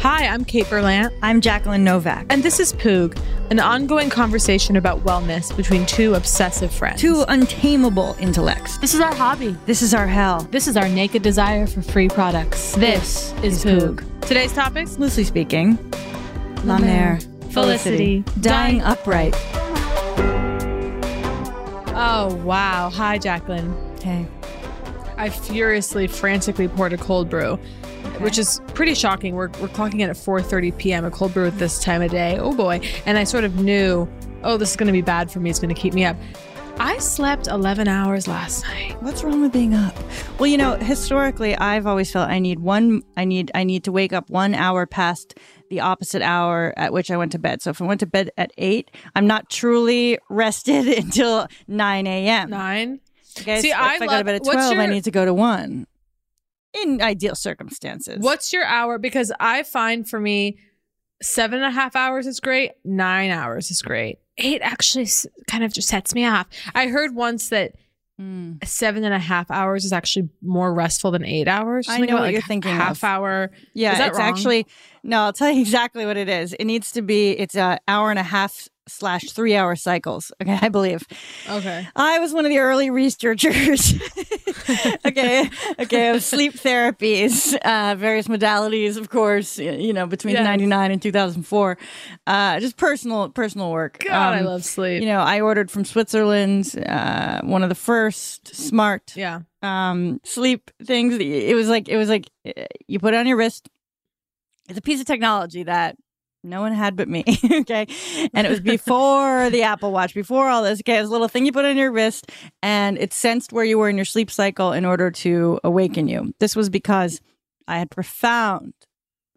Hi, I'm Kate Berlant. I'm Jacqueline Novak. And this is Poog, an ongoing conversation about wellness between two obsessive friends. Two untamable intellects. This is our hobby. This is our hell. This is our naked desire for free products. This, is, Poog. Today's topics? Loosely speaking, La Mer, Felicity, dying upright. Oh, wow. Hi, Jacqueline. Hey. I furiously, frantically poured a cold brew, which is pretty shocking. We're, we're clocking in at 4.30 p.m., a cold brew at this time of day. Oh, boy. And I sort of knew, oh, this is going to be bad for me. It's going to keep me up. I slept 11 hours last night. What's wrong with being up? Well, you know, historically, I've always felt I need one. I need I need to wake up one hour past the opposite hour at which I went to bed. So if I went to bed at eight, I'm not truly rested until nine a.m. Nine. Okay, See, so I if I, go love- to bed at what's twelve, I need to go to one. In ideal circumstances. What's your hour? Because I find for me, seven and a half hours is great. Nine hours is great. Eight actually kind of just sets me off. I heard once that Mm. seven and a half hours is actually more restful than eight hours. I know about, what like, you're thinking Half of. hour. Yeah, Is that it's wrong? actually no. I'll tell you exactly what it is. It needs to be. It's a hour and a half slash three hour cycles. Okay, I believe. Okay. I was one of the early researchers. okay, okay, of sleep therapies, uh, various modalities, of course. You know, between Yes. '99 and 2004, uh, just personal personal work. God, I Um, love sleep. You know, I ordered from Switzerland uh, one of the first smart yeah. um sleep things it was like it was like uh, you put it on your wrist it's a piece of technology that no one had but me okay and it was before the apple watch before all this okay it's a little thing you put on your wrist and it sensed where you were in your sleep cycle in order to awaken you this was because i had profound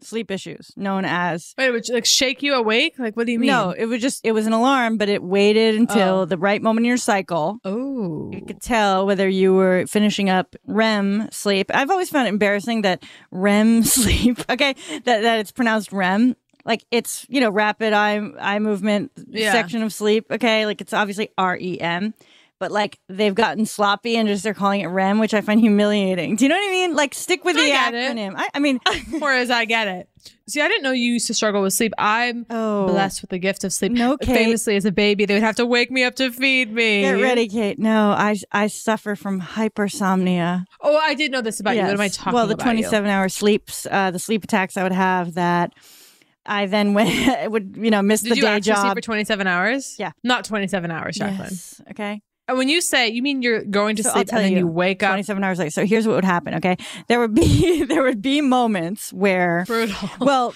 sleep issues known as Wait, it would like shake you awake? Like, what do you mean? no it was just it was an alarm but it waited until Oh. the right moment in your cycle Oh. you could tell whether you were finishing up REM sleep. I've always found it embarrassing that REM sleep, okay, that, that it's pronounced REM. Like it's, you know, rapid eye eye movement Yeah. section of sleep, okay? Like it's obviously R E M. but like they've gotten sloppy and just they're calling it REM, which I find humiliating. Do you know what I mean? Like stick with I the acronym. I, I mean, Whereas I get it. See, I didn't know you used to struggle with sleep. I'm Oh. blessed with the gift of sleep. No, Kate. Famously, as a baby, they would have to wake me up to feed me. get ready, Kate. No, I I suffer from hypersomnia. Oh, I did know this about you. What am I Yes. talking Well, the about? you? 27 hour sleeps, uh, the sleep attacks I would have that I then went, would, you know, miss the day job. Did the you day actually sleep for 27 hours? Yeah. Not 27 hours, Jacqueline. Yes. Okay. And when you say, you mean you're going to So sleep and then you, you, wake up 27 hours later. So here's what would happen. Okay. There would be, there would be moments where, brutal. well,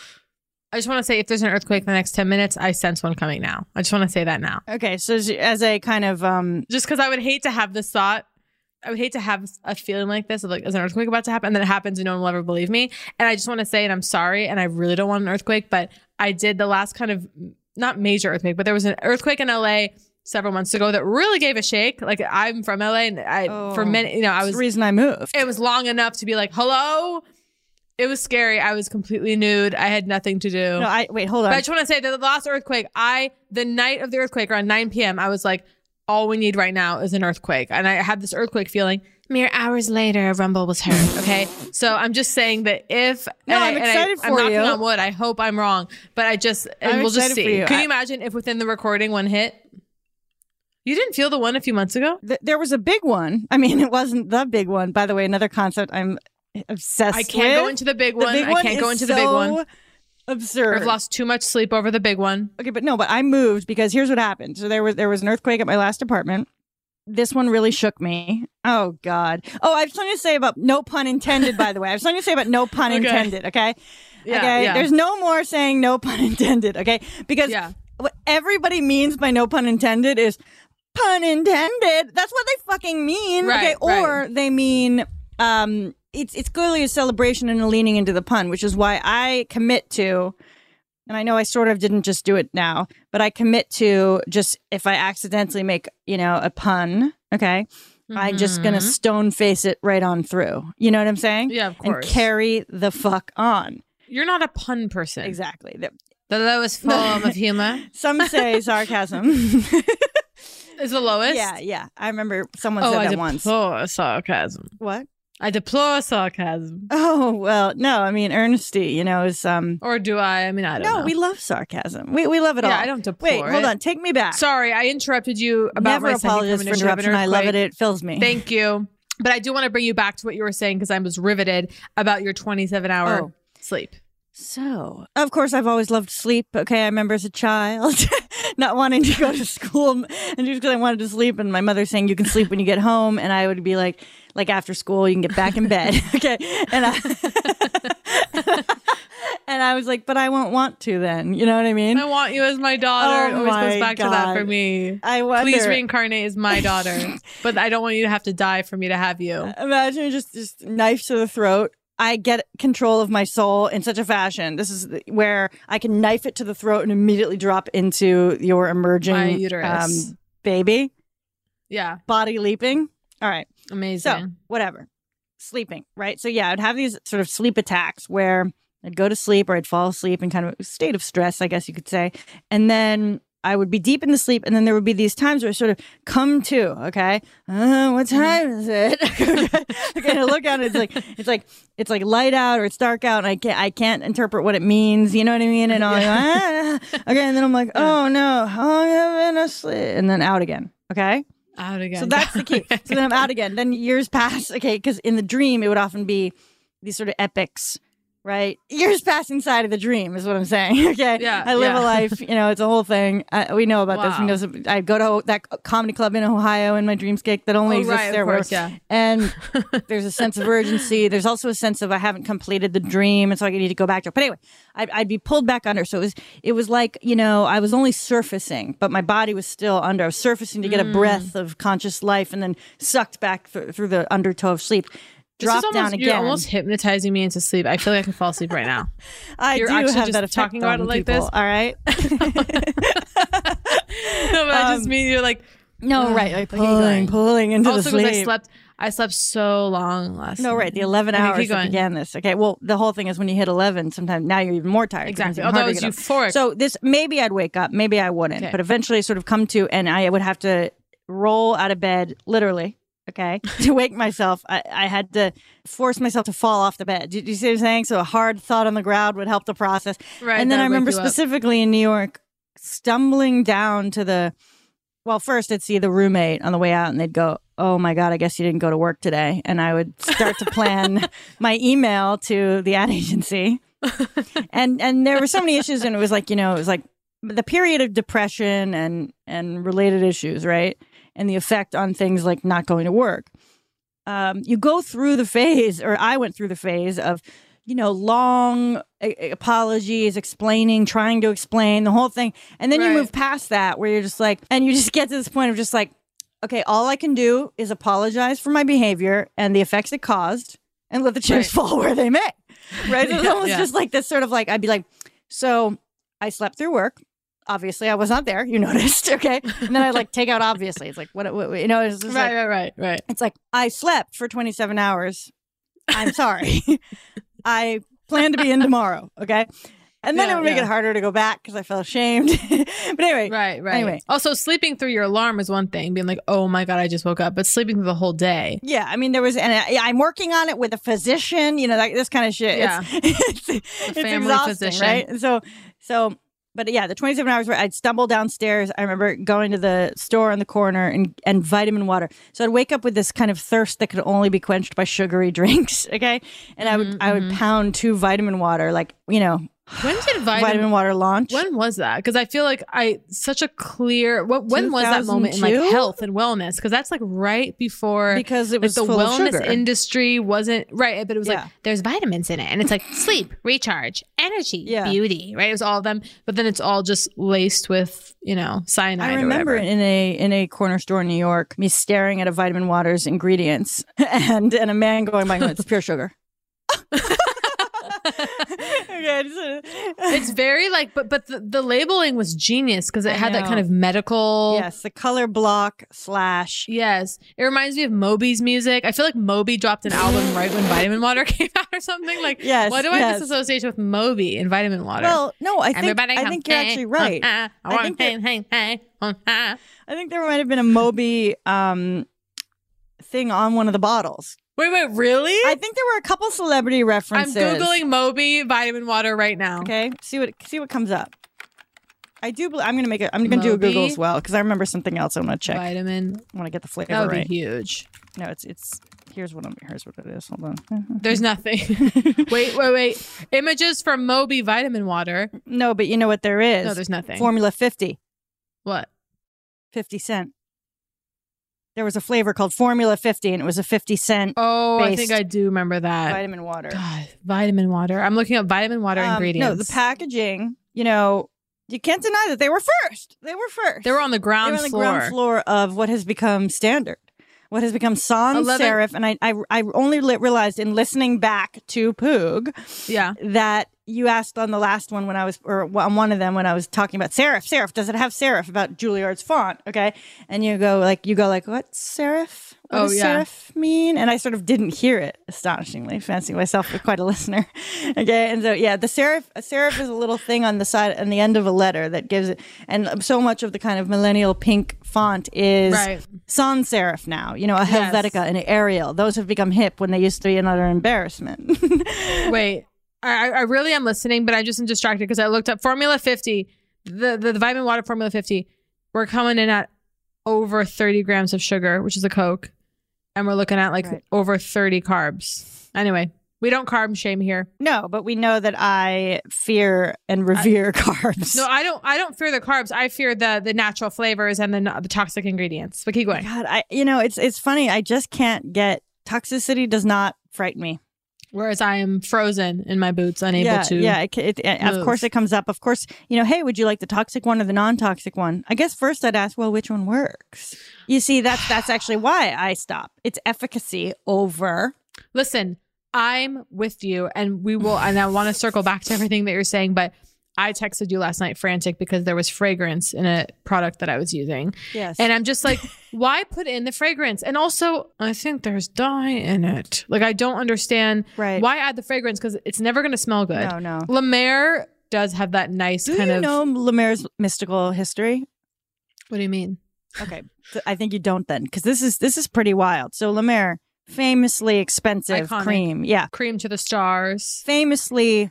I just want to say if there's an earthquake in the next 10 minutes, I sense one coming now. I just want to say that now. okay. So as- a kind of, um, Just because I would hate to have this thought. I would hate to have a feeling like this of like, is an earthquake about to happen? And then it happens and no one will ever believe me. And I just want to say, and I'm sorry, and I really don't want an earthquake, but I did the last kind of not major earthquake, but there was an earthquake in LA several months ago that really gave a shake. Like I'm from LA and I, for Oh, many, you know, I was the reason I moved. it was long enough to be like, hello. It was scary. I was completely nude. I had nothing to do. No, I, wait, hold But on. I just want to say that the last earthquake, I the night of the earthquake around 9 p.m., I was like, all we need right now is an earthquake. And I had this earthquake feeling. Mere hours later, a rumble was heard. Okay, so I'm just saying that if No, I- I'm I- excited I'm for knocking you. on wood. I hope I'm wrong, but I just and I'm we'll just see. you. Can I- you imagine if within the recording one hit? You didn't feel the one a few months ago. Th- there was a big one. I mean, it wasn't the big one. By the way, another concept I'm obsessed I can't go into the big The one. big I can't go into the big one. Absurd. I've lost too much sleep over the big one. Okay, but no, but I moved because here's what happened. So there was there was an earthquake at my last apartment. This one really shook me. Oh God. Oh, I have something to say about no pun intended. By the way, I have something to say about no pun Okay. intended. Okay. Yeah, okay. yeah. There's no more saying no pun intended. Okay. Because Yeah. what everybody means by no pun intended is pun intended. That's what they fucking mean. Right, okay. Or they mean um it's it's clearly a celebration and a leaning into the pun, which is why I commit to and I know I sort of didn't just do it now, but I commit to just if I accidentally make, you know, a pun, okay, I'm just gonna Mhm. stone face it right on through. You know what I'm saying? Yeah, of And course. carry the fuck on. You're not a pun person. Exactly. The- The lowest form of humor Some say sarcasm. is the lowest. yeah, yeah. I remember someone Oh, said I that once. deplore sarcasm. What? I deplore sarcasm. Oh well, no. I mean, earnesty. You know, is um. Or do I? I mean, I don't know. No, know. we love sarcasm. We we love it Yeah, all. I don't deplore Wait, hold it. on. Take me back. Sorry, I interrupted you about Never my apologize for premonition of an interruption. I love it. It fills me. Thank you. But I do want to bring you back to what you were saying because I was riveted about your 27 hour Oh. sleep. So, of course, I've always loved sleep. Okay, I remember as a child not wanting to go to school and just because I wanted to sleep, and my mother saying you can sleep when you get home, and I would be like, like after school, you can get back in bed. okay, and I. And I was like, but I won't want to then. You know what I mean? I want you as my daughter. Oh it always my goes back to that for me. I wonder. Please reincarnate as my daughter. but I don't want you to have to die for me to have you. Imagine just just knife to the throat. I get control of my soul in such a fashion. This is where I can knife it to the throat and immediately drop into your emerging um, baby. Yeah. Body leaping. All right. Amazing. So, whatever. Sleeping, right? So, yeah, I'd have these sort of sleep attacks where I'd go to sleep or I'd fall asleep in kind of a state of stress, I guess you could say. And then I would be deep in the sleep. And then there would be these times where I sort of come to, okay, uh, what time is it? okay, I look out it's like, it's like, it's like light out or it's dark out and I can't, I can't interpret what it means. You know what I mean? And I'm like, ah. okay. And then I'm like, oh no, how long have I been asleep? And then out again. Okay. Out again. So that's the key. so then I'm out again. Then years pass. Okay, because in the dream it would often be these sort of epics, right? Years pass inside of the dream is what I'm saying. Okay, Yeah, I live yeah. a life. You know, it's a whole thing. I, we know about this. We know. some- I go to that comedy club in Ohio in my dreamscape that only Oh, exists right, there. course, yeah. And there's a sense of urgency. There's also a sense of I haven't completed the dream, and so I need to go back to it. But anyway, I'd, I'd be pulled back under. So it was it was like you know I was only surfacing, but my body was still under. I was surfacing to get a Mm. breath of conscious life, and then sucked back th- through the undertow of sleep. Drop almost, down You're almost hypnoptizing me into sleep. I feel like I can fall asleep right now. I you're do actually have just that effect talking about it like people, this. All right. no, but I just Um, mean you're like No, right. Like pulling, pulling into also the sleep. I slept, I slept so long last. No, night. right. The 11 Okay, hours that began this. Okay. Well, the whole thing is when you hit 11, sometimes now you're even more tired. Exactly. Although I was get up. euphoric. So this, maybe I'd wake up, maybe I wouldn't, Okay. but eventually sort of come to, and I would have to roll out of bed, literally. Okay, to wake myself, I, I had to force myself to fall off the bed. Do, do you see what I'm saying? So a hard thought on the ground would help the process. Right, and then I remember you up. specifically in New York, stumbling down to the. Well, first I'd see the roommate on the way out, and they'd go, "Oh my god, I guess you didn't go to work today." And I would start to plan my email to the ad agency, and and there were so many issues, and it was like you know, it was like the period of depression and and related issues, right, and the effect on things like not going to work. Um, you go through the phase, or I went through the phase of you know, long a- apologies, explaining, trying to explain the whole thing. And then you move past that where you're just like, and you just get to this point of just like, okay, all I can do is apologize for my behavior and the effects it caused and let the chips fall where they may. Right. So it's Yeah, almost yeah. just like this sort of like, I'd be like, so I slept through work. Obviously, I was not there. You noticed, okay? And then I like take out obviously. It's like what, what you know. It's just Right, like, right, right, right. It's like I slept for 27 hours. I'm sorry. I plan to be in tomorrow. Okay. And then Yeah, it would make yeah. it harder to go back because I felt ashamed. but anyway, Right, right. Anyway, Also, sleeping through your alarm is one thing, being like, oh my God, I just woke up, but sleeping through the whole day. yeah. I mean, there was, and I, I'm working on it with a physician. You know, like this kind of shit. Yeah. it's, it's, it's family exhausting, physician. right? And so, so. But yeah, the 27 hours where I'd stumble downstairs. I remember going to the store on the corner and, and vitamin water. So I'd wake up with this kind of thirst that could only be quenched by sugary drinks. Okay. And I would, mm-hmm, I would mm-hmm. pound two vitamin water, like, you know, When did vitamin, vitamin water launch. When was that? Because I feel like I such a clear. What when was that moment in like health and wellness? Because that's like right before Because it like, was the full of wellness industry wasn't right, but it was Yeah. like there's vitamins in it, and it's like sleep, recharge, energy, Yeah. beauty. Right, it was all of them, but then it's all just laced with you know cyanide. I remember in a in a corner store in New York, me staring at a vitamin water's ingredients and and a man going by, "It's pure sugar." it's very like, but but the, the labeling was genius because it I had that kind of medical. yes, the color block slash. Yes, it reminds me of Moby's music. I feel like Moby dropped an album right when Vitamin Water came out or something. Like, Yes, why do I have yes. this association with Moby and Vitamin Water? Well, no, I think Everybody I think you're actually right. uh, I I think hey, that- hey, hey, uh, uh. I think there might have been a Moby um thing on one of the bottles. Wait, wait, really? I think there were a couple celebrity references. I'm googling Moby Vitamin Water right now. Okay, see what see what comes up. I do. I'm gonna make it. I'm gonna do a Google as well because I remember something else. I want to check. Vitamin. I want to get the flavor That would right. be huge. No, it's it's. Here's what I'm. Here's what it is. Hold on. There's nothing. wait, wait, wait. Images from Moby Vitamin Water. No, but you know what there is. No, there's nothing. Formula 50. What? 50 cent. There was a flavor called Formula 50, and it was a 50 cent. Oh, I think I do remember that. vitamin water. God, vitamin water. I'm looking up vitamin water Um, ingredients. No, the packaging. You know, you can't deny that they were first. They were first. They were on the ground floor. They were on the floor. ground floor of what has become standard. What has become sans serif, and I, I, I only li- realized in listening back to Poog Yeah. that you asked on the last one when I was, or on one of them when I was talking about serif. Serif, does it have serif about Juilliard's font? Okay, and you go like, you go like, what serif? What Oh, does yeah. serif mean? And I sort of didn't hear it. Astonishingly, fancying myself for quite a listener. okay, and so yeah, the serif, a serif is a little thing on the side, on the end of a letter that gives it, and so much of the kind of millennial pink font is Right. sans serif now. You know, a Yes. Helvetica and an Arial. Those have become hip when they used to be another embarrassment. Wait, I, I really am listening, but I just am distracted because I looked up Formula 50, the, the the vitamin water Formula 50. We're coming in at over 30 grams of sugar, which is a Coke, and we're looking at like Right. over 30 carbs. Anyway, we don't carb shame here. No, but we know that I fear and revere carbs. No, I don't. I don't fear the carbs. I fear the the natural flavors and the the toxic ingredients. But keep oh going. God, I you know it's it's funny. I just can't get toxicity. Does not frighten me. Whereas I am frozen in my boots, unable yeah, to. yeah. It, it, it- of course, it comes up. Of course, you know. Hey, would you like the toxic one or the non-toxic one? I guess first I'd ask, well, which one works? You see, that's that's actually why I stop. It's efficacy over. Listen, I'm with you, and we will. And I want to circle back to everything that you're saying, but I texted you last night frantic because there was fragrance in a product that I was using. Yes. And I'm just like, why put in the fragrance? And also, I think there's dye in it. Like, I don't understand Right. why add the fragrance because it's never going to smell good. No, no. La Mer does have that nice kind of. Do kind you of. know La Mer's mystical history? What do you mean? Okay, I think you don't then, because this is this is pretty wild. So La Mer, famously expensive Iconic. cream, yeah, Cream to the stars. famously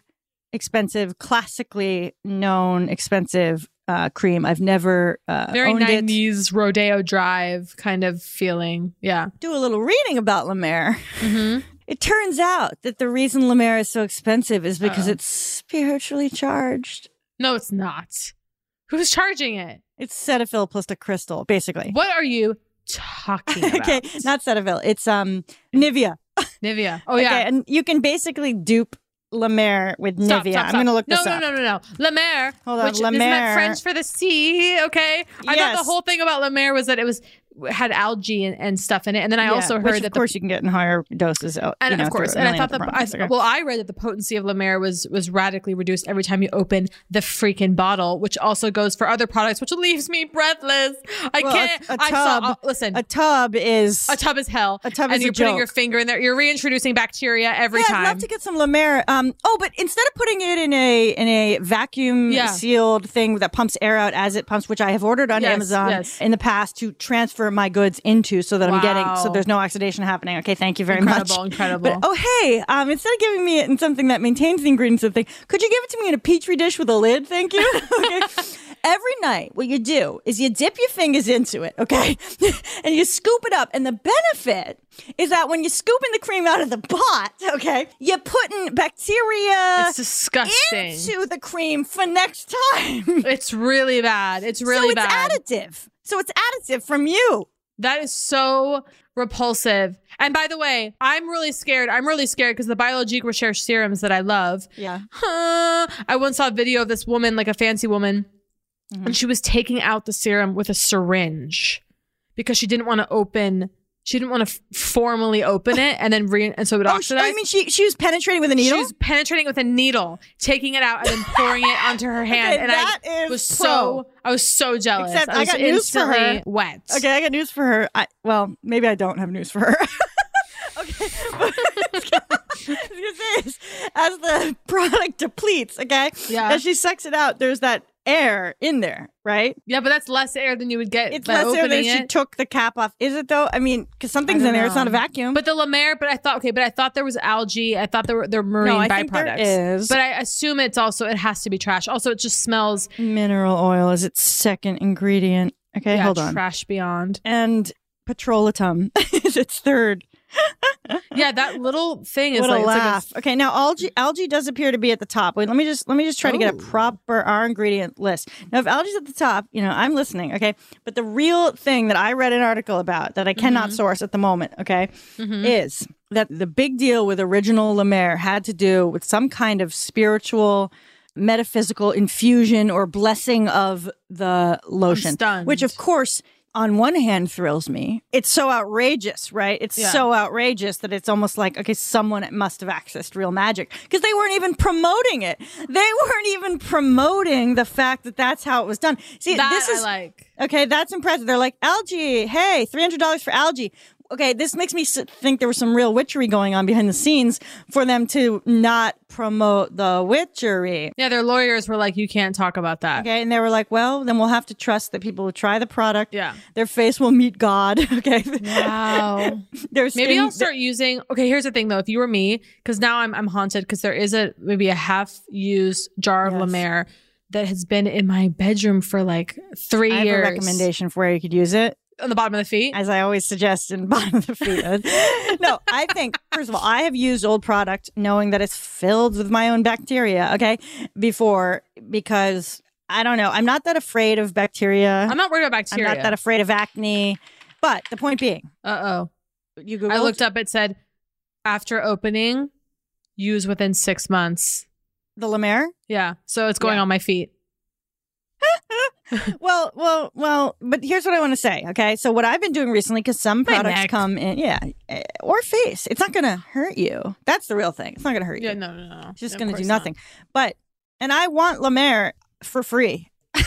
expensive, classically known expensive uh, cream. I've never uh, Very 90s Rodeo Drive kind of feeling. Yeah. Do a little reading about La Mer. Mm-hmm. It turns out that the reason La Mer is so expensive is because Uh-oh. it's spiritually charged. No, it's not. Who's charging it? It's Cetaphil plus a crystal, basically. What are you talking about? okay, not Cetaphil. It's um Nivea. Nivea. Oh, okay, yeah. and you can basically dupe La Mer with Stop, Nivea. stop, I'm going to stop. look no, this no, up. No, no, no, La Mer. Hold on, which, La Isn't that French for the sea? Okay. I thought the whole thing about La Mer was that it was had algae and, and stuff in it. And then I Yeah, also heard of that course you can get in higher doses. uh, and you know, of course, and I thought that I, well, I read that the potency of La Mer was was radically reduced every time you open the freaking bottle, which also goes for other products, which leaves me breathless. I Well, can't. a I saw. tub- uh, listen, a tub is a tub is hell. A tub and is you're putting joke. your finger in there. You're reintroducing bacteria every yeah, time. I'd love to get some La Mer. Um, oh, but instead of putting it in a in a vacuum Yeah. sealed thing that pumps air out as it pumps, which I have ordered on Yes, Amazon yes. in the past to transfer my goods into, so that I'm getting so there's no oxidation happening. Okay, thank you very Incredible, much. incredible. But oh hey, um, instead of giving me it in something that maintains the ingredients of the thing, could you give it to me in a petri dish with a lid? Thank you. okay. Every night, what you do is you dip your fingers into it, okay, and you scoop it up. And the benefit is that when you're scooping the cream out of the pot, okay, you're putting bacteria It's disgusting. into the cream for next time. It's really bad. It's really so it's bad. additive. So it's additive from you. That is so repulsive. And by the way, I'm really scared. I'm really scared because the Biologique Recherche serums that I love. Yeah. Huh. I once saw a video of this woman, like a fancy woman, Mm-hmm. and she was taking out the serum with a syringe because she didn't want to open. She didn't want to f- formally open it and then re and so it would Oh, oxidize. I mean, she she was penetrating with a needle. She was penetrating with a needle, taking it out and then pouring it onto her hand. Okay, and that I is was pro. so I was so jealous. Except I I got news for her. wet. Okay, I got news for her. I, well, maybe I don't have news for her. okay. but- I was gonna say is, as the product depletes, okay? Yeah. As she sucks it out, there's that air in there, right? Yeah, but that's less air than you would get It's less air than she took the cap off. Is it though? I mean, because something's in there. It's not a vacuum. But the La Mer, but I thought okay, but I thought there was algae. I thought there were there were marine No, I byproducts. think there is. But I assume it's also it has to be trash. Also, it just smells mineral oil is its second ingredient. Okay, yeah, hold on. trash beyond. And petrolatum is its third. Yeah, that little thing is what like, a it's like laugh. okay, now algae algae does appear to be at the top. Wait, let me just let me just try to get a proper our ingredient list. Now, if algae's at the top, you know I'm listening. Okay, but the real thing that I read an article about that I cannot Mm-hmm. source at the moment, okay, is that the big deal with original Mer had to do with some kind of spiritual. Metaphysical infusion or blessing of the lotion, which of course on one hand thrills me. It's so outrageous, right? It's Yeah. so outrageous that it's almost like, okay, someone must have accessed real magic because they weren't even promoting it. They weren't even promoting the fact that that's how it was done. See, that this I is like. okay. That's impressive. They're like algae. Hey, three hundred dollars for algae. Okay, this makes me think there was some real witchery going on behind the scenes for them to not promote the witchery. Yeah, their lawyers were like, you can't talk about that. Okay, and they were like, well, then we'll have to trust that people will try the product. Yeah. Their face will meet God. Okay. Wow. There's Maybe I'll start using. Okay, here's the thing though. If you were me, because now I'm I'm haunted because there is a maybe a half used jar of La Mer that has been in my bedroom for like three I have years. a recommendation for where you could use it. On the bottom of the feet. as I always suggest in bottom of the feet. no, I think first of all, I have used old product knowing that it's filled with my own bacteria. Okay, before because I don't know, I'm not that afraid of bacteria. I'm not worried about bacteria. I'm not that afraid of acne. But the point being, Uh oh. you Googled. I looked up. It said after opening, use within six months. the Mer. Yeah, so it's going Yeah. on my feet. well, well, well, but here's what I want to say. Okay. So, what I've been doing recently, because some products come in, yeah, eh, or face, it's not going to hurt you. That's the real thing. It's not going to hurt you. Yeah, no, no, no. It's just going to do course not. nothing. But, and I want La Mer for free.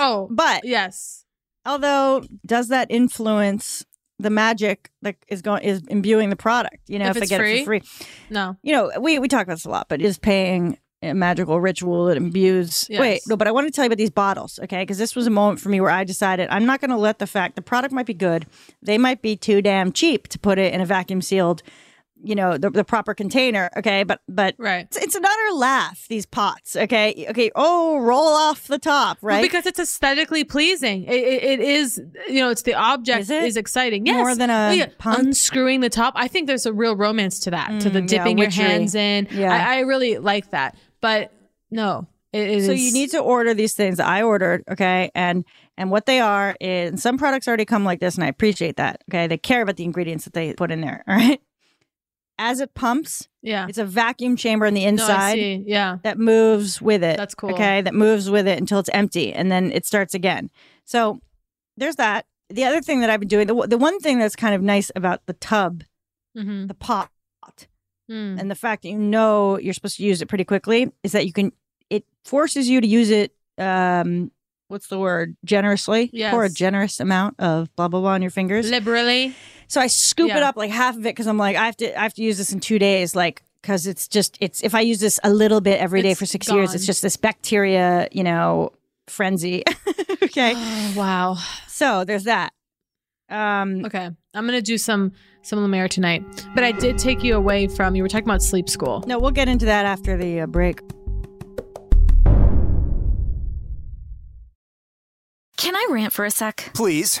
Oh, But, yes. although, does that influence the magic that is going, is imbuing the product? You know, If if, I get free? it for free. No. You know, we, we talk about this a lot, but is paying magical ritual that imbues. Yes. Wait, no, but I want to tell you about these bottles, okay? Because this was a moment for me where I decided I'm not going to let the fact the product might be good, they might be too damn cheap to put it in a vacuum sealed, you know, the, the proper container, okay? But but right, it's, it's an utter laugh. These pots, okay, okay. Oh, roll off the top, right? Well, because it's aesthetically pleasing. It, it, it is, you know, it's the object Is it? is exciting. Yes. More than a Well, yeah, unscrewing the top. I think there's a real romance to that, to the Mm, yeah, dipping your hands in. Yeah. I, I really like that. But no, it is. so you need to order these things I ordered, okay? And and what they are is some products already come like this, and I appreciate that. Okay, they care about the ingredients that they put in there. All right. As it pumps, Yeah. it's a vacuum chamber on the inside see. Yeah. that moves with it. That's cool. Okay, that moves with it until it's empty, and then it starts again. So there's that. The other thing that I've been doing, the, the one thing that's kind of nice about the tub, Mm-hmm. the pot, Mm. and the fact that you know you're supposed to use it pretty quickly is that you can it forces you to use it um what's the word generously pour a generous amount of blah blah blah on your fingers Liberally. so i scoop it up like half of it because i'm like i have to i have to use this in two days like because it's just it's if i use this a little bit every day It's for six years it's just this bacteria you know frenzy okay Oh, wow. so there's that um Okay. I'm gonna do some some La Mer tonight. But I did take you away from you were talking about sleep school. no we'll get into that after the uh, break Can I rant for a sec? Please.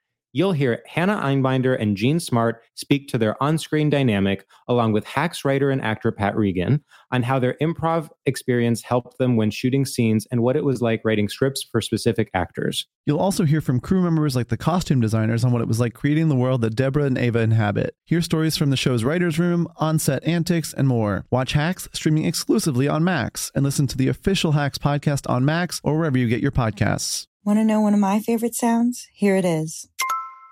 You'll hear Hannah Einbinder and Jean Smart speak to their on screen dynamic, along with Hacks writer and actor Pat Regan, on how their improv experience helped them when shooting scenes and what it was like writing scripts for specific actors. You'll also hear from crew members like the costume designers on what it was like creating the world that Deborah and Ava inhabit. Hear stories from the show's writer's room, on set antics, and more. Watch Hacks streaming exclusively on Max and listen to the official Hacks podcast on Max or wherever you get your podcasts. Want to know one of my favorite sounds? Here it is.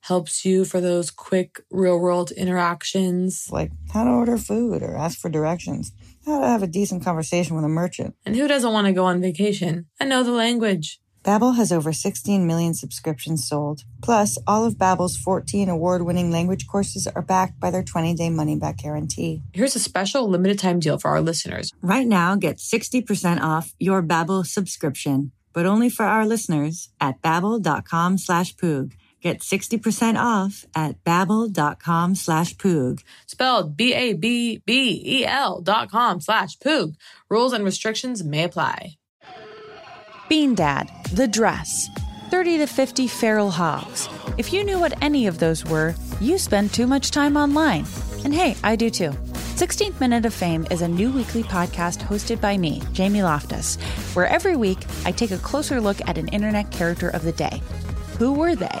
helps you for those quick real-world interactions. Like how to order food or ask for directions, how to have a decent conversation with a merchant. And who doesn't want to go on vacation and know the language? Babbel has over 16 million subscriptions sold. Plus, all of Babbel's 14 award-winning language courses are backed by their 20-day money-back guarantee. Here's a special limited time deal for our listeners. Right now, get 60% off your Babbel subscription, but only for our listeners at babbel.com slash poog. Get 60% off at babbel.com slash poog. Spelled B-A-B-B-E-L dot com slash poog. Rules and restrictions may apply. Bean Dad, The Dress, 30 to 50 Feral Hogs. If you knew what any of those were, you spend too much time online. And hey, I do too. 16th Minute of Fame is a new weekly podcast hosted by me, Jamie Loftus, where every week I take a closer look at an internet character of the day. Who were they?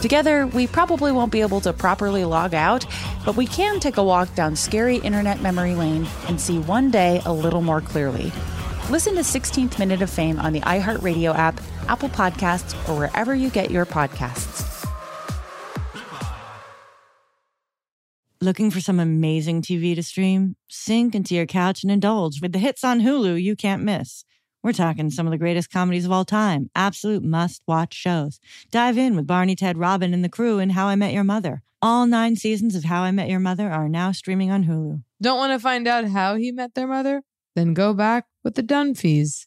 Together, we probably won't be able to properly log out, but we can take a walk down scary internet memory lane and see one day a little more clearly. Listen to 16th Minute of Fame on the iHeartRadio app, Apple Podcasts, or wherever you get your podcasts. Looking for some amazing TV to stream? Sink into your couch and indulge with the hits on Hulu you can't miss. We're talking some of the greatest comedies of all time, absolute must watch shows. Dive in with Barney, Ted, Robin, and the crew in How I Met Your Mother. All nine seasons of How I Met Your Mother are now streaming on Hulu. Don't want to find out how he met their mother? Then go back with the Dunphys,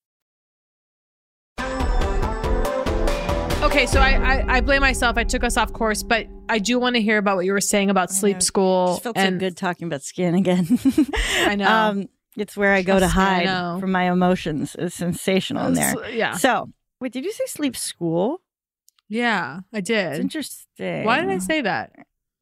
Okay, so I, I I blame myself. I took us off course, but I do want to hear about what you were saying about sleep school. Just felt and so good talking about skin again. I know. Um, it's where I go to Trust me, I hide from my emotions. It's sensational in there. Yeah. So, wait, did you say sleep school? yeah, I It's did. interesting. Why did I say that?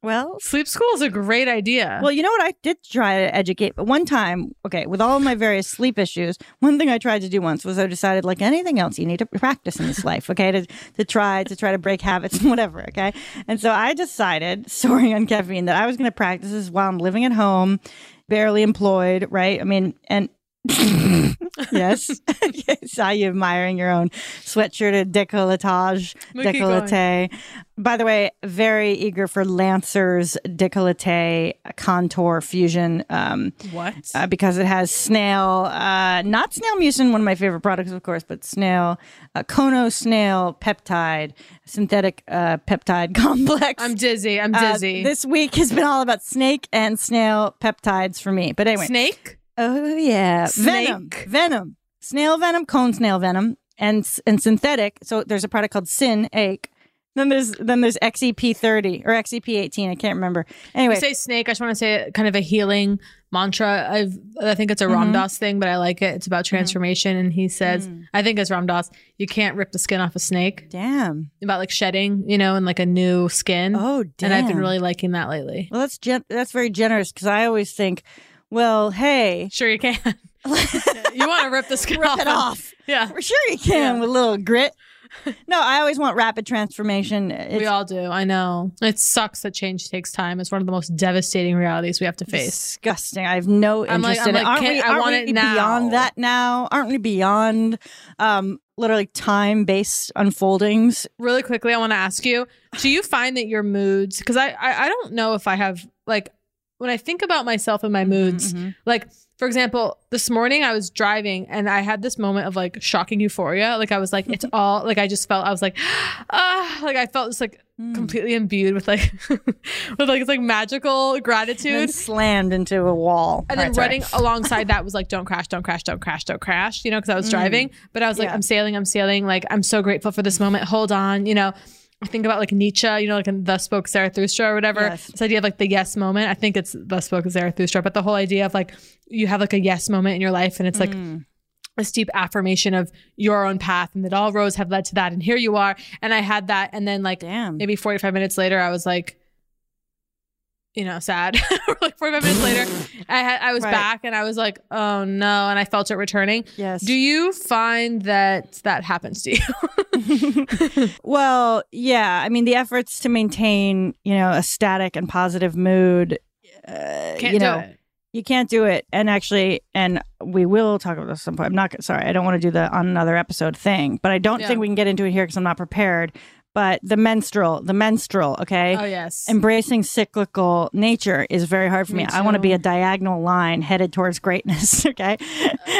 Well, Sleep school is a great idea. Well, you know what? I did try to educate, but one time, okay, with all my various sleep issues, one thing I tried to do once was I decided, like anything else, you need to practice in this life, okay, to, to try to try to break habits and whatever, okay. And so I decided, soaring on caffeine, that I was going to practice this while I'm living at home, barely employed, right? I mean, and yes, I saw you admiring your own sweatshirt and décolletage, We keep décolleté. By the way, very eager for Lancer's décolleté contour fusion. Um, what? uh, because it has snail, uh, not snail mucin, one of my favorite products, of course, but snail, uh, cone snail peptide, synthetic uh, peptide complex. I'm dizzy. I'm Uh, dizzy. this week has been all about snake and snail peptides for me. But anyway, Snake? Oh yeah, venom, Snake? venom, snail venom, cone snail venom, and and synthetic. So there's a product called Syn-Ake. Then there's then there's XEP30 or XEP18. I can't remember. Anyway, You say snake. I just want to say kind of a healing mantra. I've, I think it's a Mhm. Ram Dass thing, but I like it. It's about transformation. And he says, Mm. I think it's Ram Dass, you can't rip the skin off a snake. Damn. About like shedding, you know, and like a new skin. Oh, And I've been really liking that lately. well, that's gen- that's very generous because I always think, well, hey, Sure, you can. you want to rip the skin Rip off. it and- off. Yeah. for sure you can with a little grit. No, I always want rapid transformation. It's we all do. I know. It sucks that change takes time. It's one of the most devastating realities we have to face. disgusting. I have no I'm like- interest I'm in it. like, Aren't we, I aren't want we it now. beyond that now? Aren't we beyond um, literally time based unfoldings? really quickly, I want to ask you: Do you find that your moods? Because I, I, I don't know if I have like when I think about myself and my Mm-hmm, moods. Like for example, this morning I was driving and I had this moment of like shocking euphoria. Like I was like, it's all like I just felt I was like, ah, like I felt just like Mm. completely imbued with like with like it's like magical gratitude. slammed into a wall. And All then right, running alongside that was like, don't crash, don't crash, don't crash, don't crash, you know, because I was Mm. driving. But I was like, Yeah. I'm sailing, I'm sailing. Like, I'm so grateful for this moment. Hold on, you know. I think about like Nietzsche, you know, like in Thus Spoke Zarathustra or whatever. Yes. This idea of like the yes moment. I think it's Thus Spoke Zarathustra, but the whole idea of like you have like a yes moment in your life and it's like Mm. this deep affirmation of your own path and that all roads have led to that and here you are and i had that and then like Damn. maybe 45 minutes later i was like you know sad like 45 minutes later i had i was Right. back and i was like oh no and i felt it returning Yes. do you find that that happens to you Well, yeah. I mean, the efforts to maintain, you know, a static and positive mood, uh, can't you do know, it you can't do it. And actually, and we will talk about this at some point. I'm not sorry. I don't want to do the on another episode thing, but I don't Yeah. think we can get into it here because I'm not prepared. But the menstrual, the menstrual, okay. oh yes Embracing cyclical nature is very hard for me. Me I want to be a diagonal line headed towards greatness. Okay,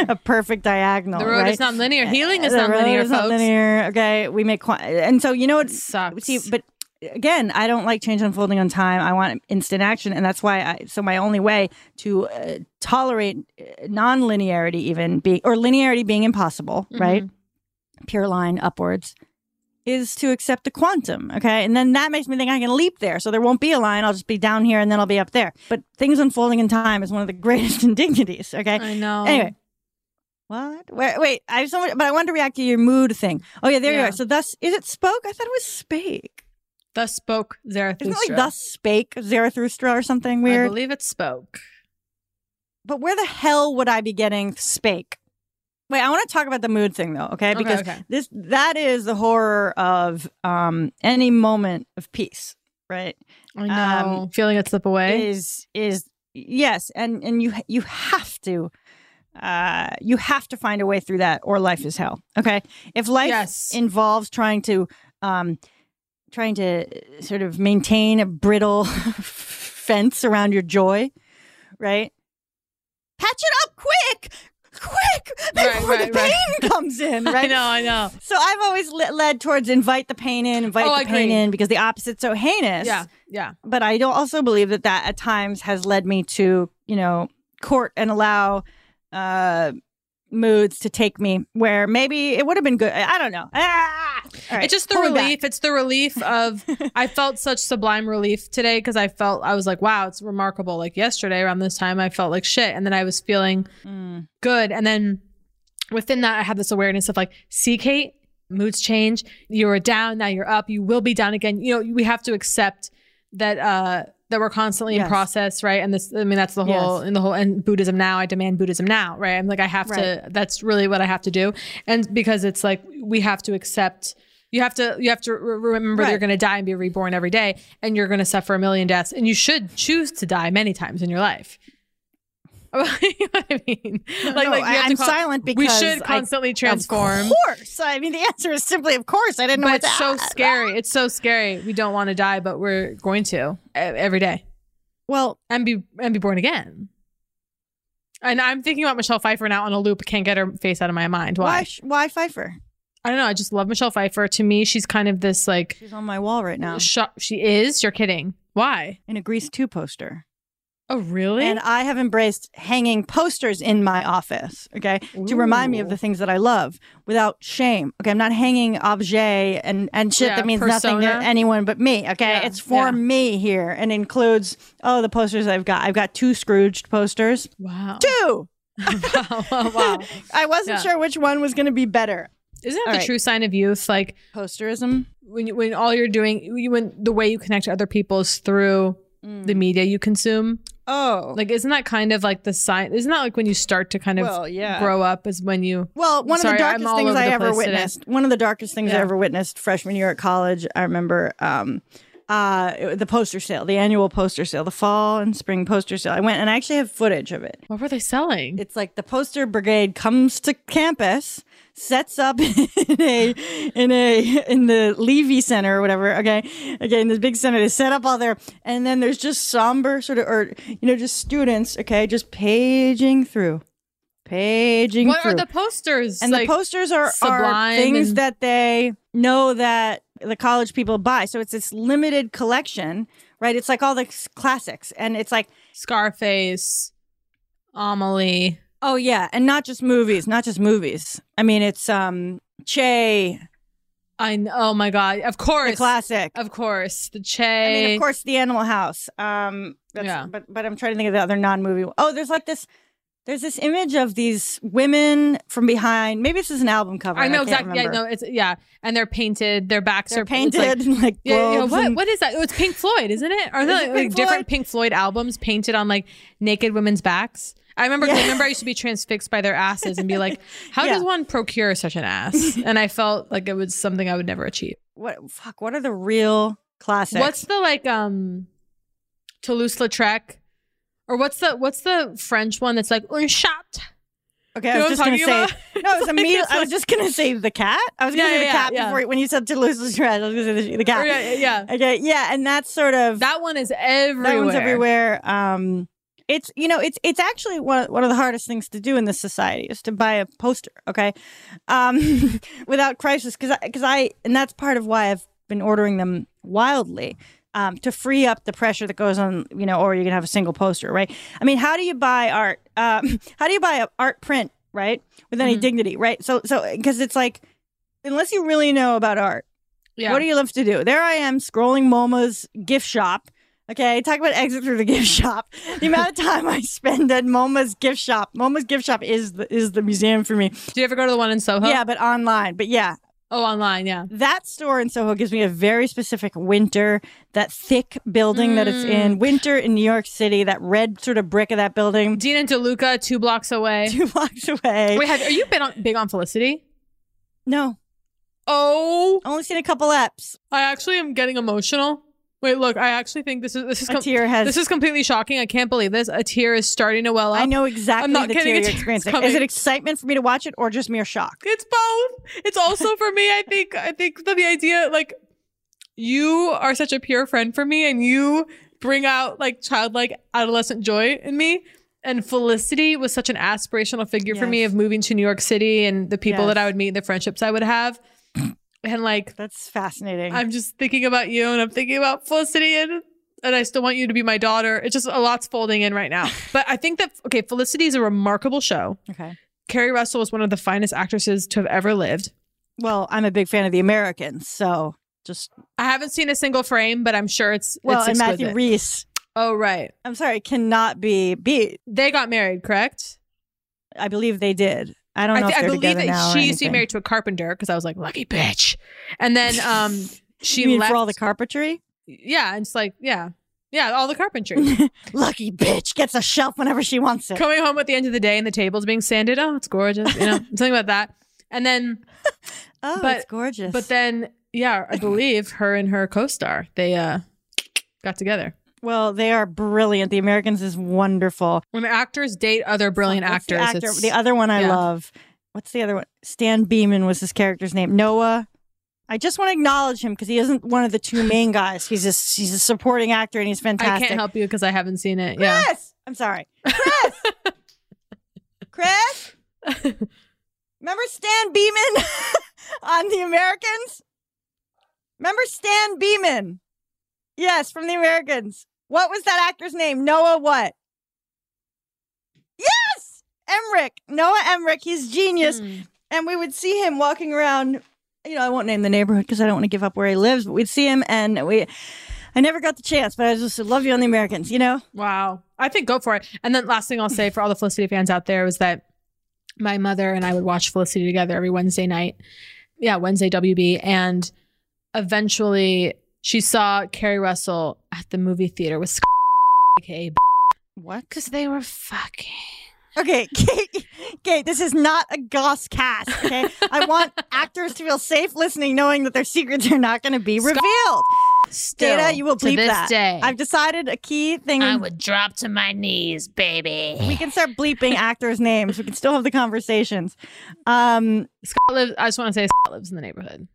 a perfect diagonal. the road right? is not linear healing is The not road linear is not linear. Okay, we make qu- and so you know what sucks See, but again, I don't like change unfolding on time. I want instant action, and that's why. I so my only way to uh, tolerate uh, non-linearity, even being or linearity being impossible, Mm-hmm. right? Pure line upwards. Is to accept the quantum, okay? And then that makes me think I can leap there. So there won't be a line. I'll just be down here and then I'll be up there. But things unfolding in time is one of the greatest indignities, okay? i know Anyway. What? Wait, wait. I have so much, but I wanted to react to your mood thing. Oh yeah, there you Yeah. are. So thus, is it spoke? I thought it was spake. thus spoke zarathustra Isn't it like thus spake Zarathustra or something weird? i believe it spoke but where the hell would I be getting spake? Wait, I want to talk about the mood thing though, okay? Okay, Because okay. this that is the horror of um any moment of peace, right? I know. Feeling it slip away is is yes, and and you you have to uh you have to find a way through that or life is hell. Okay? If life Yes. involves trying to um trying to sort of maintain a brittle fence around your joy, right? Patch it up quick. Quick before right, the right. pain comes in, I right? know, I know. So I've always le- led towards invite the pain in, invite Oh, the I pain agree. in because the opposite's so heinous. Yeah, yeah. But I don't also believe that that at times has led me to, you know, court and allow uh moods to take me where maybe it would have been good. I don't know. Ah! Right, it's just the pull it back. relief. It's the relief of I felt such sublime relief today because I felt I was like, wow, it's remarkable. Like yesterday around this time, I felt like shit, and then I was feeling Mm. good, and then within that, I had this awareness of like, see, Kate, moods change. You were down, now you're up. You will be down again. You know, we have to accept that uh that we're constantly in process, right? And this, I mean, that's the whole Yes. in the whole and Buddhism now. I demand Buddhism now, right? I'm like, I have to. That's really what I have to do, and because it's like we have to accept. You have to you have to re- remember that you're going to die and be reborn every day, and you're going to suffer a million deaths, and you should choose to die many times in your life. you know I mean? No, Like, no, like I- I'm silent because we should I- constantly transform. Of course. I mean, the answer is simply of course. I didn't know But what it's so ask. scary. It's so scary. We don't want to die, but we're going to every day. Well, and be and be born again. And I'm thinking about Michelle Pfeiffer now on a loop. Can't get her face out of my mind. Why? Why? Why Pfeiffer? I don't know. I just love Michelle Pfeiffer. To me, she's kind of this like. She's on my wall right now. Sh- she is. You're kidding. Why? In a Grease 2 poster. Oh, really? And I have embraced hanging posters in my office, okay, to remind me of the things that I love without shame. Okay, I'm not hanging objet and, and shit Yeah, that means nothing to anyone but me, okay? Yeah, It's for yeah. me here and includes, oh, the posters I've got. I've got two Scrooged posters. Wow. Two! wow, wow, wow. I wasn't sure which one was going to be better. Isn't that All the right. true sign of youth? Like Posterism? when you, when all you're doing, you, when the way you connect to other people is through mm. the media you consume. Oh. Like, isn't that kind of like the sign? Isn't that like when you start to kind of Well, yeah. grow up? Is when you Well, one Sorry, of the darkest things I ever place today. witnessed. One of the darkest things I ever witnessed freshman year at college. I remember um, uh, the poster sale, the annual poster sale, the fall and spring poster sale. I went and I actually have footage of it. What were they selling? It's like the poster brigade comes to campus, sets up in a in a in the Levy Center or whatever. Okay, okay, in this big center, they set up all there, and then there's just somber sort of, or you know, just students. Okay, just paging through, paging What through. are the posters? and like, the posters are, are things and- that they know that the college people buy. So it's this limited collection, right? It's like all the classics, and it's like Scarface, Amelie. Oh yeah, and not just movies, not just movies. I mean, it's um Che, I. Oh my god! Of course, the classic. Of course, the Che. I mean, of course, the Animal House. Um, that's, Yeah. But but I'm trying to think of the other non-movie. Oh, there's like this. There's this image of these women from behind. Maybe this is an album cover. I know can't exactly. Yeah, no, it's yeah, and they're painted. Their backs They're are painted Like, like yeah, yeah, globes what and- what is that? Oh, it's Pink Floyd, isn't it? Are there like, Pink different Pink Floyd albums painted on like naked women's backs? I remember. I remember I used to be transfixed by their asses and be like, "How Yeah. does one procure such an ass?" And I felt like it was something I would never achieve. What fuck? What are the real classics? What's the like um Toulouse-Lautrec? Or what's the what's the French one that's like un chat? Okay, You I was just gonna say no. It was Like, immediate. it's I was just gonna say the cat. I was gonna Yeah, say the yeah, cat yeah. before when you said Toulouse Lautrec. I was gonna say the, the cat. Yeah, yeah, yeah. Okay, yeah, and that's sort of That one is everywhere. that one's everywhere. Um, it's you know it's it's actually one one of the hardest things to do in this society is to buy a poster. Okay, um, without crisis because because I and that's part of why I've been ordering them wildly. Um, to free up the pressure that goes on, you know, or you can have a single poster, right? I mean, how do you buy art? Um, how do you buy a art print, right, with any Mhm. dignity, right? So, so because it's like, unless you really know about art, Yeah. what are you left to do? There I am scrolling MoMA's gift shop. Okay, talk about exit through the gift shop. The amount of time I spend at MoMA's gift shop. MoMA's gift shop is the is the museum for me. Do you ever go to the one in Soho? Yeah, but online. But yeah, Oh, online, yeah. That store in Soho gives me a very specific winter, that thick building that it's in. Mm. Winter in New York City, that red sort of brick of that building. Dean and DeLuca, two blocks away. Two blocks away. Wait, have, are you been on, big on Felicity? No. Oh, Only seen a couple eps. I actually am getting emotional. Wait, look, I actually think this is this is tear has- this is completely shocking. I can't believe this. A tear is starting to well up. I know exactly I'm not the kidding. tear you're experiencing. coming. Is it excitement for me to watch it or just mere shock? It's both. It's also for me. I think. I think that the idea, like, you are such a pure friend for me, and you bring out like childlike adolescent joy in me. And Felicity was such an aspirational figure for me of moving to New York City and the people Yes. that I would meet, the friendships I would have. And like, That's fascinating. I'm just thinking about you, and I'm thinking about Felicity, and and I still want you to be my daughter. It's just a lot's folding in right now. But I think that okay, Felicity is a remarkable show. okay. Keri Russell is one of the finest actresses to have ever lived. Well, I'm a big fan of the Americans, so just I haven't seen a single frame, but I'm sure it's well, it's and Matthew. Rhys. Oh right, I'm sorry, cannot be beat. they got married, correct? I believe they did. I don't know I, if I believe that she used to be married to a carpenter because I was like lucky bitch, and then um she left for all the carpentry. yeah, and it's like yeah, yeah, all the carpentry. Lucky bitch gets a shelf whenever she wants it. Coming home at the end of the day and the table's being sanded. Oh, it's gorgeous. You know, something about that. And then Oh, but- it's gorgeous. But then, yeah, I believe her and her co-star they uh got together. Well, they are brilliant. The Americans is wonderful. When actors date other brilliant What's the actors, actor? it's- The other one I yeah. love. What's the other one? Stan Beeman was his character's name. Noah. I just want to acknowledge him because he isn't one of the two main guys. He's a he's a supporting actor and he's fantastic. I can't help you because I haven't seen it. Chris, Yeah, I'm sorry, Chris. Chris, remember Stan Beeman on The Americans? Remember Stan Beeman? Yes, from The Americans. What was that actor's name? Noah what? Yes, Emmerich. Noah Emmerich. He's genius. Hmm. And we would see him walking around. You know, I won't name the neighborhood because I don't want to give up where he lives. But we'd see him, and we. I never got the chance, but I just love you on The Americans. You know. Wow. I think go for it. And then last thing I'll say for all the Felicity fans out there was that my mother and I would watch Felicity together every Wednesday night. Yeah, Wednesday WB. And eventually she saw Keri Russell at the movie theater with Sc- aka What? because they were fucking. Okay, Kate, Kate, this is not a Goss cast, okay? I want actors to feel safe listening, knowing that their secrets are not going to be revealed. Still, Data, you will bleep to this that. day. I've decided a key thing. I would drop to my knees, baby. we can start bleeping actors' names. We can still have the conversations. Um, Scott lives. I just want to say Scott lives in the neighborhood.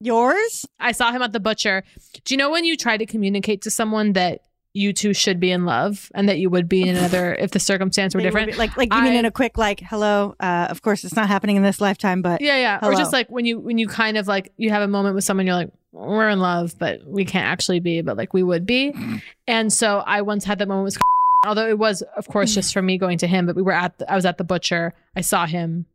Yours? I saw him at the butcher. Do you know when you try to communicate to someone that you two should be in love and that you would be in another if the circumstance were different? be- like, like you mean in a quick, like, hello. Uh, of course, it's not happening in this lifetime, but Yeah, yeah. Or Hello. just like when you when you kind of like you have a moment with someone, you're like, we're in love, but we can't actually be, but like we would be. And so I once had that moment with although it was, of course, just from me going to him, but we were at the, I was at the butcher. I saw him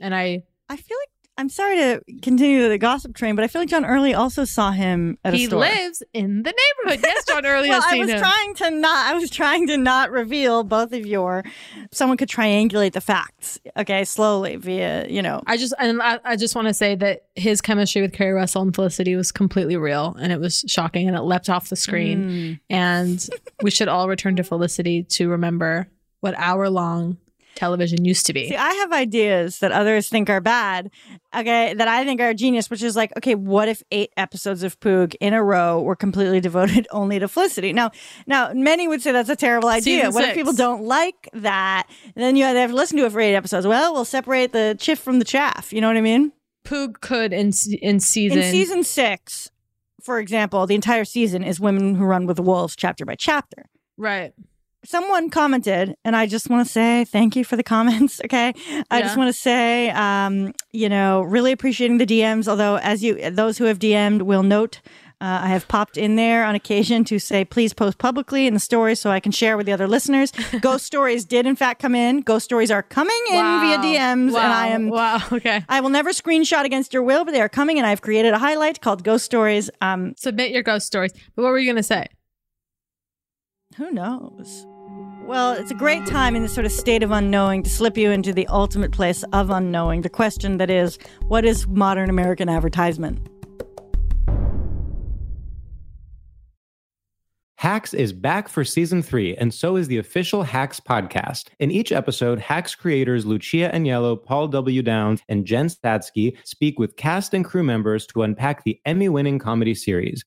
and I I feel like I'm sorry to continue the gossip train, but I feel like John Early also saw him at a he store. lives in the neighborhood. Yes, John Early well, has I was him. trying to not. I was trying to not reveal both of your. Someone could triangulate the facts. Okay, slowly via you know. I just and I, I just want to say that his chemistry with Keri Russell and Felicity was completely real, and it was shocking, and it leapt off the screen. Mm. And we should all return to Felicity to remember what hour long television used to be. See, I have ideas that others think are bad. Okay, that I think are genius. Which is like, okay, what if eight episodes of Poog in a row were completely devoted only to Felicity? Now, now many would say that's a terrible idea. Season what if people don't like that? Then you have to listen to it for eight episodes. Well, we'll separate the chiff from the chaff. You know what I mean? Poog could in in season In season six, for example, the entire season is Women Who Run with the Wolves, chapter by chapter. right. Someone commented, and I just want to say thank you for the comments. Okay, I just want to say, um, you know, really appreciating the DMs. Although, as you, those who have DM'd will note, uh, I have popped in there on occasion to say, please post publicly in the story so I can share with the other listeners. Ghost stories did in fact come in. Ghost stories are coming in via DMs, Wow. and I am wow. Okay. I will never screenshot against your will, but they are coming, and I've created a highlight called Ghost Stories. Um, Submit your ghost stories. But what were you gonna say? who knows? Well, it's a great time in this sort of state of unknowing to slip you into the ultimate place of unknowing. The question that is, what is modern American advertisement? Hacks is back for season three, and so is the official Hacks podcast. In each episode, Hacks creators Lucia Aniello, Paul W. Downs, and Jen Statsky speak with cast and crew members to unpack the Emmy winning comedy series.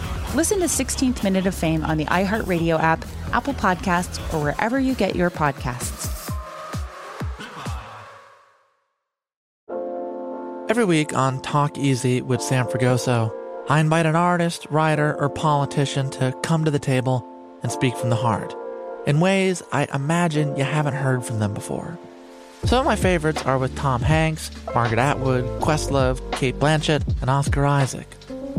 Listen to 16th Minute of Fame on the iHeartRadio app, Apple Podcasts, or wherever you get your podcasts. Every week on Talk Easy with Sam Fragoso, I invite an artist, writer, or politician to come to the table and speak from the heart in ways I imagine you haven't heard from them before. Some of my favorites are with Tom Hanks, Margaret Atwood, Questlove, Cate Blanchett, and Oscar Isaac.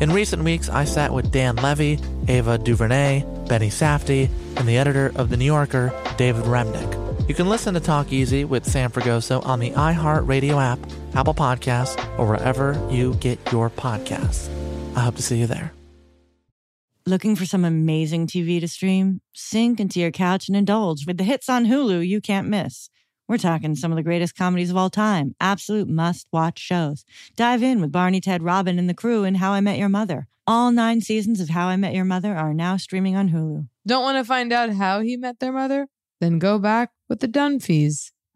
In recent weeks, I sat with Dan Levy, Ava DuVernay, Benny Safdie, and the editor of The New Yorker, David Remnick. You can listen to Talk Easy with Sam Fragoso on the iHeartRadio app, Apple Podcasts, or wherever you get your podcasts. I hope to see you there. Looking for some amazing TV to stream? Sink into your couch and indulge with the hits on Hulu you can't miss. We're talking some of the greatest comedies of all time, absolute must watch shows. Dive in with Barney, Ted, Robin, and the crew in How I Met Your Mother. All nine seasons of How I Met Your Mother are now streaming on Hulu. Don't want to find out how he met their mother? Then go back with the Dunphys,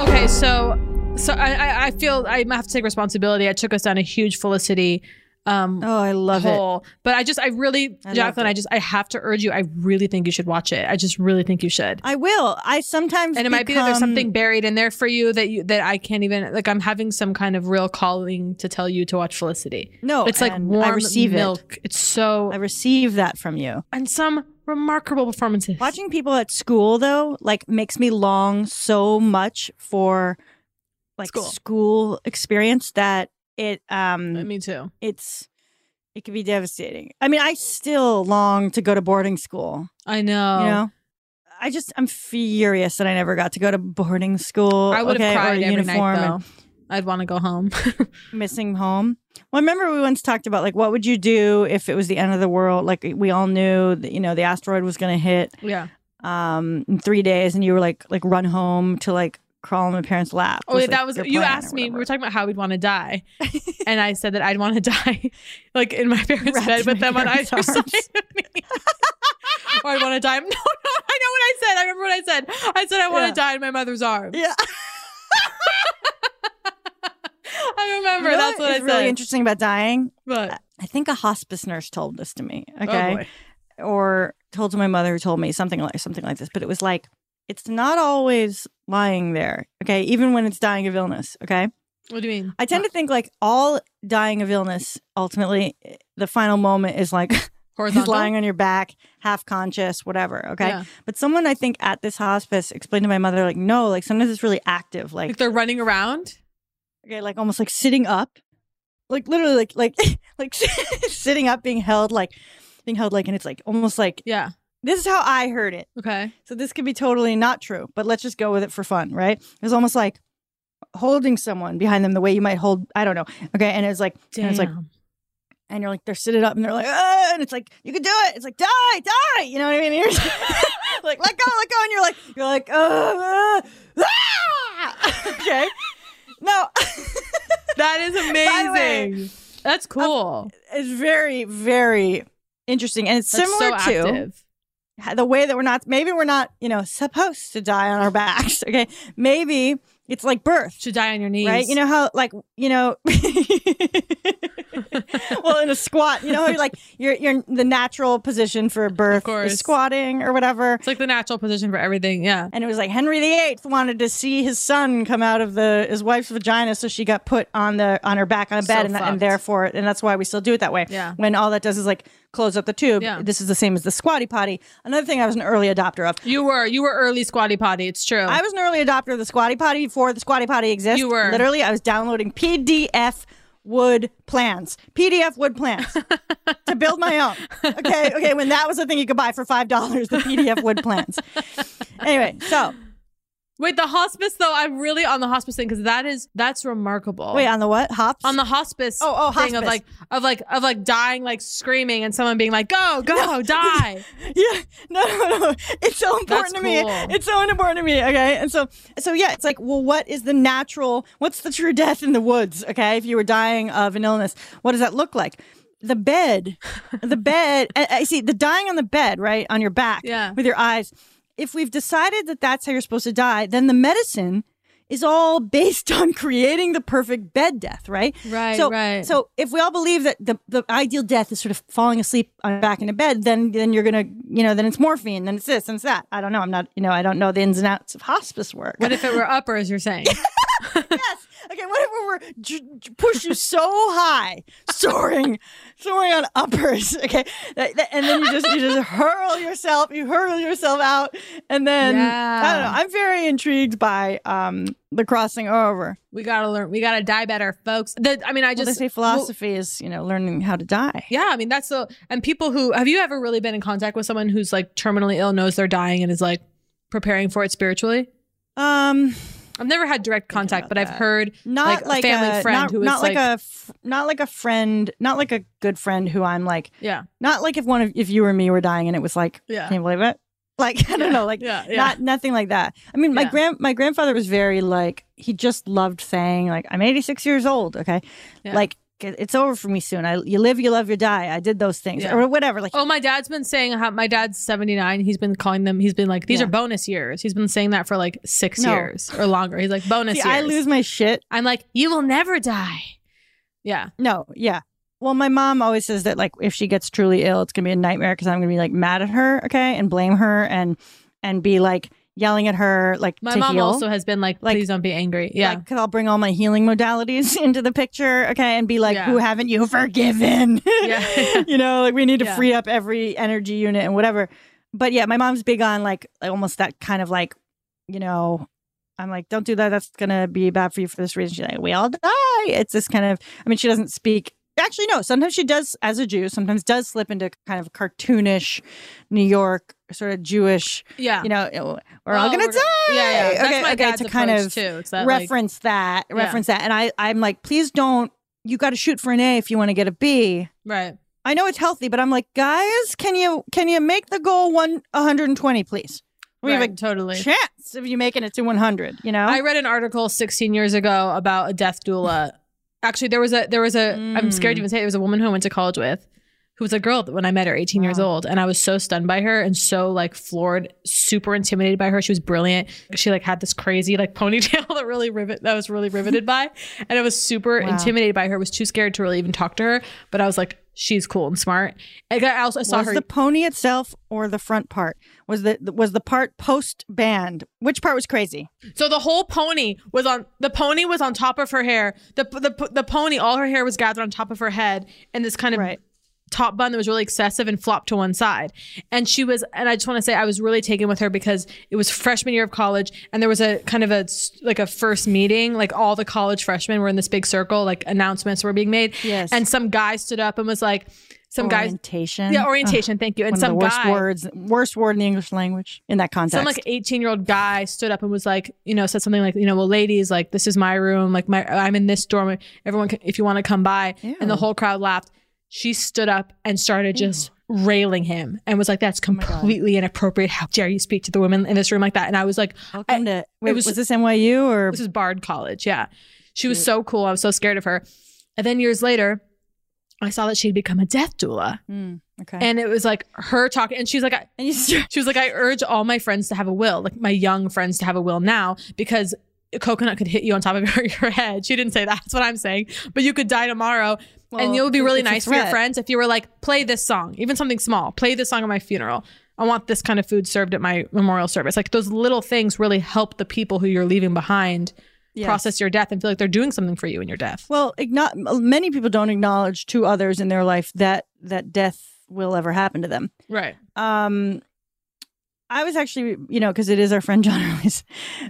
Okay, so so I, I I feel I have to take responsibility. I took us down a huge Felicity. Um, oh, I love it. But I just, I really, I Jacqueline, I just, I have to urge you. I really think you should watch it. I just really think you should. I will. I sometimes and it might be that there's something buried in there for you that you that I can't even like. I'm having some kind of real calling to tell you to watch Felicity. No, it's like warm I receive it. milk. It's so. I receive that from you. And some remarkable performances. Watching people at school though, like makes me long so much for like School. school, experience that it um me too. It's it can be devastating. I mean, I still long to go to boarding school. I know. You know? I just I'm furious that I never got to go to boarding school. I would have okay, or cried every uniform night and though. I'd want to go home. missing home. Well, I remember we once talked about like what would you do if it was the end of the world? Like we all knew that you know the asteroid was going to hit yeah. um in three days, and you were like like run home to like crawl in my parents' lap. Oh, was, yeah, like, that was you asked me. We were talking about how we'd want to die, and I said that I'd want to die, like in my parents' Wrapped bed with them on either side of me. or oh, I want to die. No, no, I know what I said. I remember what I said. I said I want to Yeah. die in my mother's arms. Yeah. I remember. You know That's what I is said. really interesting about dying. But I think a hospice nurse told this to me. Oh, Okay. or told to my mother who told me something like something like this. But it was like it's not always lying there. Okay. Even when it's dying of illness. Okay. what do you mean? I tend to think like all dying of illness, ultimately, eh, the final moment is like he's Horizontal? lying on your back, half conscious, whatever. Okay. Yeah. But someone I think at this hospice explained to my mother, like, no, like sometimes it's really active. Like, Like they're running around. okay, like almost like sitting up. Like literally like like like sitting up, being held like being held like and it's like almost like Yeah. This is how I heard it. Okay. So this could be totally not true, but let's just go with it for fun, right? It was almost like holding someone behind them the way you might hold, I don't know. Okay. And it's like, and it's like, and you're like, they're sitting up and they're like, ah, and it's like, you can do it. It's like, die, die. You know what I mean? And you're just like, let go, let go. And you're like, you're like, uh, uh, ah! okay. No, That is the way, amazing. That's cool. it's very, very interesting. And it's That's similar so to active. The way that we're not maybe we're not you know supposed to die on our backs okay? Maybe it's like birth. To die on your knees. right? You know how like you know well in a squat you know you're like you're you're the natural position for birth is squatting or whatever It's like the natural position for everything. Yeah. and it was like Henry VIII wanted to see his son come out of the his wife's vagina, so she got put on the on her back on a So bed, and, fucked. and therefore, and that's why we still do it that way. Yeah. When all that does is like close up the tube. Yeah. This is the same as the squatty potty. Another thing I was an early adopter of. You were you were early squatty potty. It's true. I was an early adopter of the squatty potty before the squatty potty exists. You were. literally. I was downloading PDF wood plans, PDF wood plans to build my own. Okay, okay. When that was a thing you could buy for five dollars, the PDF wood plans. Anyway, so Wait, the hospice though. I'm really on the hospice thing because that is that's remarkable. wait on the what hops on the hospice. Oh, oh, thing of like of like of like dying, like screaming, and someone being like, "Go, go, die." yeah no no no it's so important That's to me cool. it's so important to me okay and so so yeah it's like well what is the natural what's the true death in the woods okay if you were dying of an illness what does that look like the bed the bed I, I see the dying on the bed right on your back Yeah. with your eyes if we've decided that that's how you're supposed to die then the medicine is all based on creating the perfect bed death, right? Right, So, right. So if we all believe that the, the ideal death is sort of falling asleep on back in a bed, then then you're gonna, you know, then it's morphine, then it's this, and it's that. I don't know. I'm not, you know, I don't know the ins and outs of hospice work. What if it were uppers? You're saying? yes. What if we were j- j- push you so high, soaring, soaring on uppers? Okay, that, that- and then you just you just hurl yourself, you hurl yourself out, and then I don't know. I'm very intrigued by um the crossing over. we gotta learn. We gotta die better, folks. The, I mean, I Well, just they say philosophy is you know learning how to die. Yeah, I mean that's the and people who have you ever really been in contact with someone who's like terminally ill, knows they're dying, and is like preparing for it spiritually? Um, I've never had direct contact, but I've heard not like, like, a family a, friend not, who is not like, like, a f- not like a friend, not like a good friend who I'm like yeah, not like if one of if you or me were dying and it was like Yeah. can you believe it? Like I don't know, like yeah, yeah. not nothing like that. I mean, my Yeah. grand my grandfather was very like he just loved saying like I'm 86 years old. Okay, Yeah. like it's over for me soon. I you live, you love, you die. I did those things Yeah. or whatever. Like Oh, my dad's been saying how my dad's 79. He's been calling them, he's been like, these Yeah. are bonus years. He's been saying that for like six No. years or longer. He's like, bonus see, years. I lose my shit. I'm like, you will never die. Yeah. No, yeah. Well, my mom always says that like if she gets truly ill, it's gonna be a nightmare because I'm gonna be like mad at her, okay, and blame her and and be like yelling at her, like My mom heal. also has been like, Like- please don't be angry. Yeah. Like, cause I'll bring all my healing modalities into the picture, okay, and be like, Yeah. "Who haven't you forgiven?" Yeah. you know, like we need to Yeah. free up every energy unit and whatever. But yeah, my mom's big on like almost that kind of like, you know, I'm like, don't do that. That's gonna be bad for you for this reason. She's like, we all die. It's this kind of. I mean, she doesn't speak actually no. Sometimes she does, as a Jew, sometimes does slip into kind of cartoonish New York sort of Jewish. Yeah. you know, eh, we're all gonna we're die. gonna- yeah, yeah. That's okay, my okay, to kind of too. That, like- reference that, Yeah. reference that, and I, I'm like, please don't. You got to shoot for an A if you want to get a B. Right. I know it's healthy, but I'm like, guys, can you can you make the goal one 120, please? We have a totally. chance of you making it to 100. You know, I read an article 16 years ago about a death doula. Actually, there was a there was a am scared to mm. even say it, there was a woman who I went to college with who was a girl when I met her 18 years old and I was so stunned by her and so like floored, super intimidated by her. She was brilliant. She like had this crazy like ponytail that really rivet that I was really riveted by and I was super Wow. intimidated by her. Was too scared to really even talk to her, but I was like she's cool and smart. I also saw was her the pony itself or the front part? Was the was the part post band? Which part was crazy? So the whole pony was on the pony was on top of her hair. The the the pony, all her hair was gathered on top of her head, and this kind of top bun that was really excessive and flopped to one side. And she was, and I just want to say, I was really taken with her because it was freshman year of college, and there was a kind of a like a first meeting, like all the college freshmen were in this big circle, like announcements were being made. Yes. and some guy stood up and was like. Some guys, orientation. yeah, orientation. Ugh, thank you. And one some of the worst guy, words, worst word in the English language in that context. some like 18 year old guy stood up and was like, you know, said something like, you know, well, ladies, like this is my room, like my I'm in this dorm. Everyone, can, if you want to come by, and the whole crowd laughed. She stood up and started just railing him and was like, "That's completely inappropriate. How dare you speak to the women in this room like that?" And I was like, Welcome to- it wait, was this NYU or this is Bard College? Yeah, she was so cool. I was so scared of her. And then years later, I saw that she'd become a death doula. Mm, okay. And it was like her talking, and she's like, I, she was like, I urge all my friends to have a will, like my young friends to have a will now, because a coconut could hit you on top of your, your head. She didn't say that. That's what I'm saying. But you could die tomorrow. Well, and it would be really nice for your friends if you were like, play this song, even something small, play this song at my funeral. I want this kind of food served at my memorial service. Like those little things really help the people who you're leaving behind Yes. process your death and feel like they're doing something for you in your death. Well, igno- many people don't acknowledge to others in their life that that death will ever happen to them. Right. Um, I was actually, you know, because it is our friend John Early's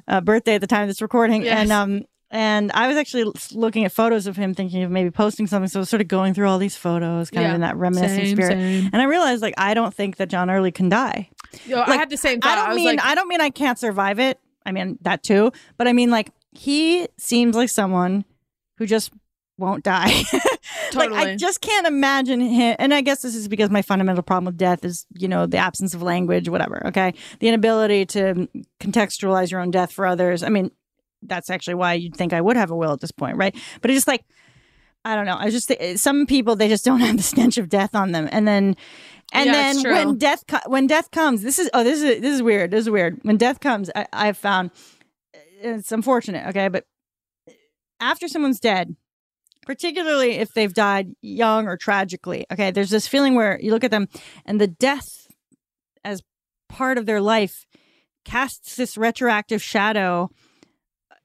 uh, birthday at the time of this recording, Yes. and um, and I was actually looking at photos of him, thinking of maybe posting something. So I was sort of going through all these photos, kind Yeah. of in that reminiscent Same, spirit, same. and I realized like I don't think that John Early can die. Yo, I Like, had the same thought. I don't was mean like, I don't mean I can't survive it. I mean that too, but I mean like he seems like someone who just won't die. like I just can't imagine him. And I guess this is because my fundamental problem with death is you know the absence of language, whatever. Okay, the inability to contextualize your own death for others. I mean, that's actually why you'd think I would have a will at this point, right? But it's just like. I don't know. I just eh, some people they just don't have the stench of death on them, and then, and Yeah, then when death when death comes, this is oh this is this is weird. This is weird. When death comes, I, I've found eh, it's unfortunate. Okay, but after someone's dead, particularly if they've died young or tragically, okay, there's this feeling where you look at them and the death as part of their life casts this retroactive shadow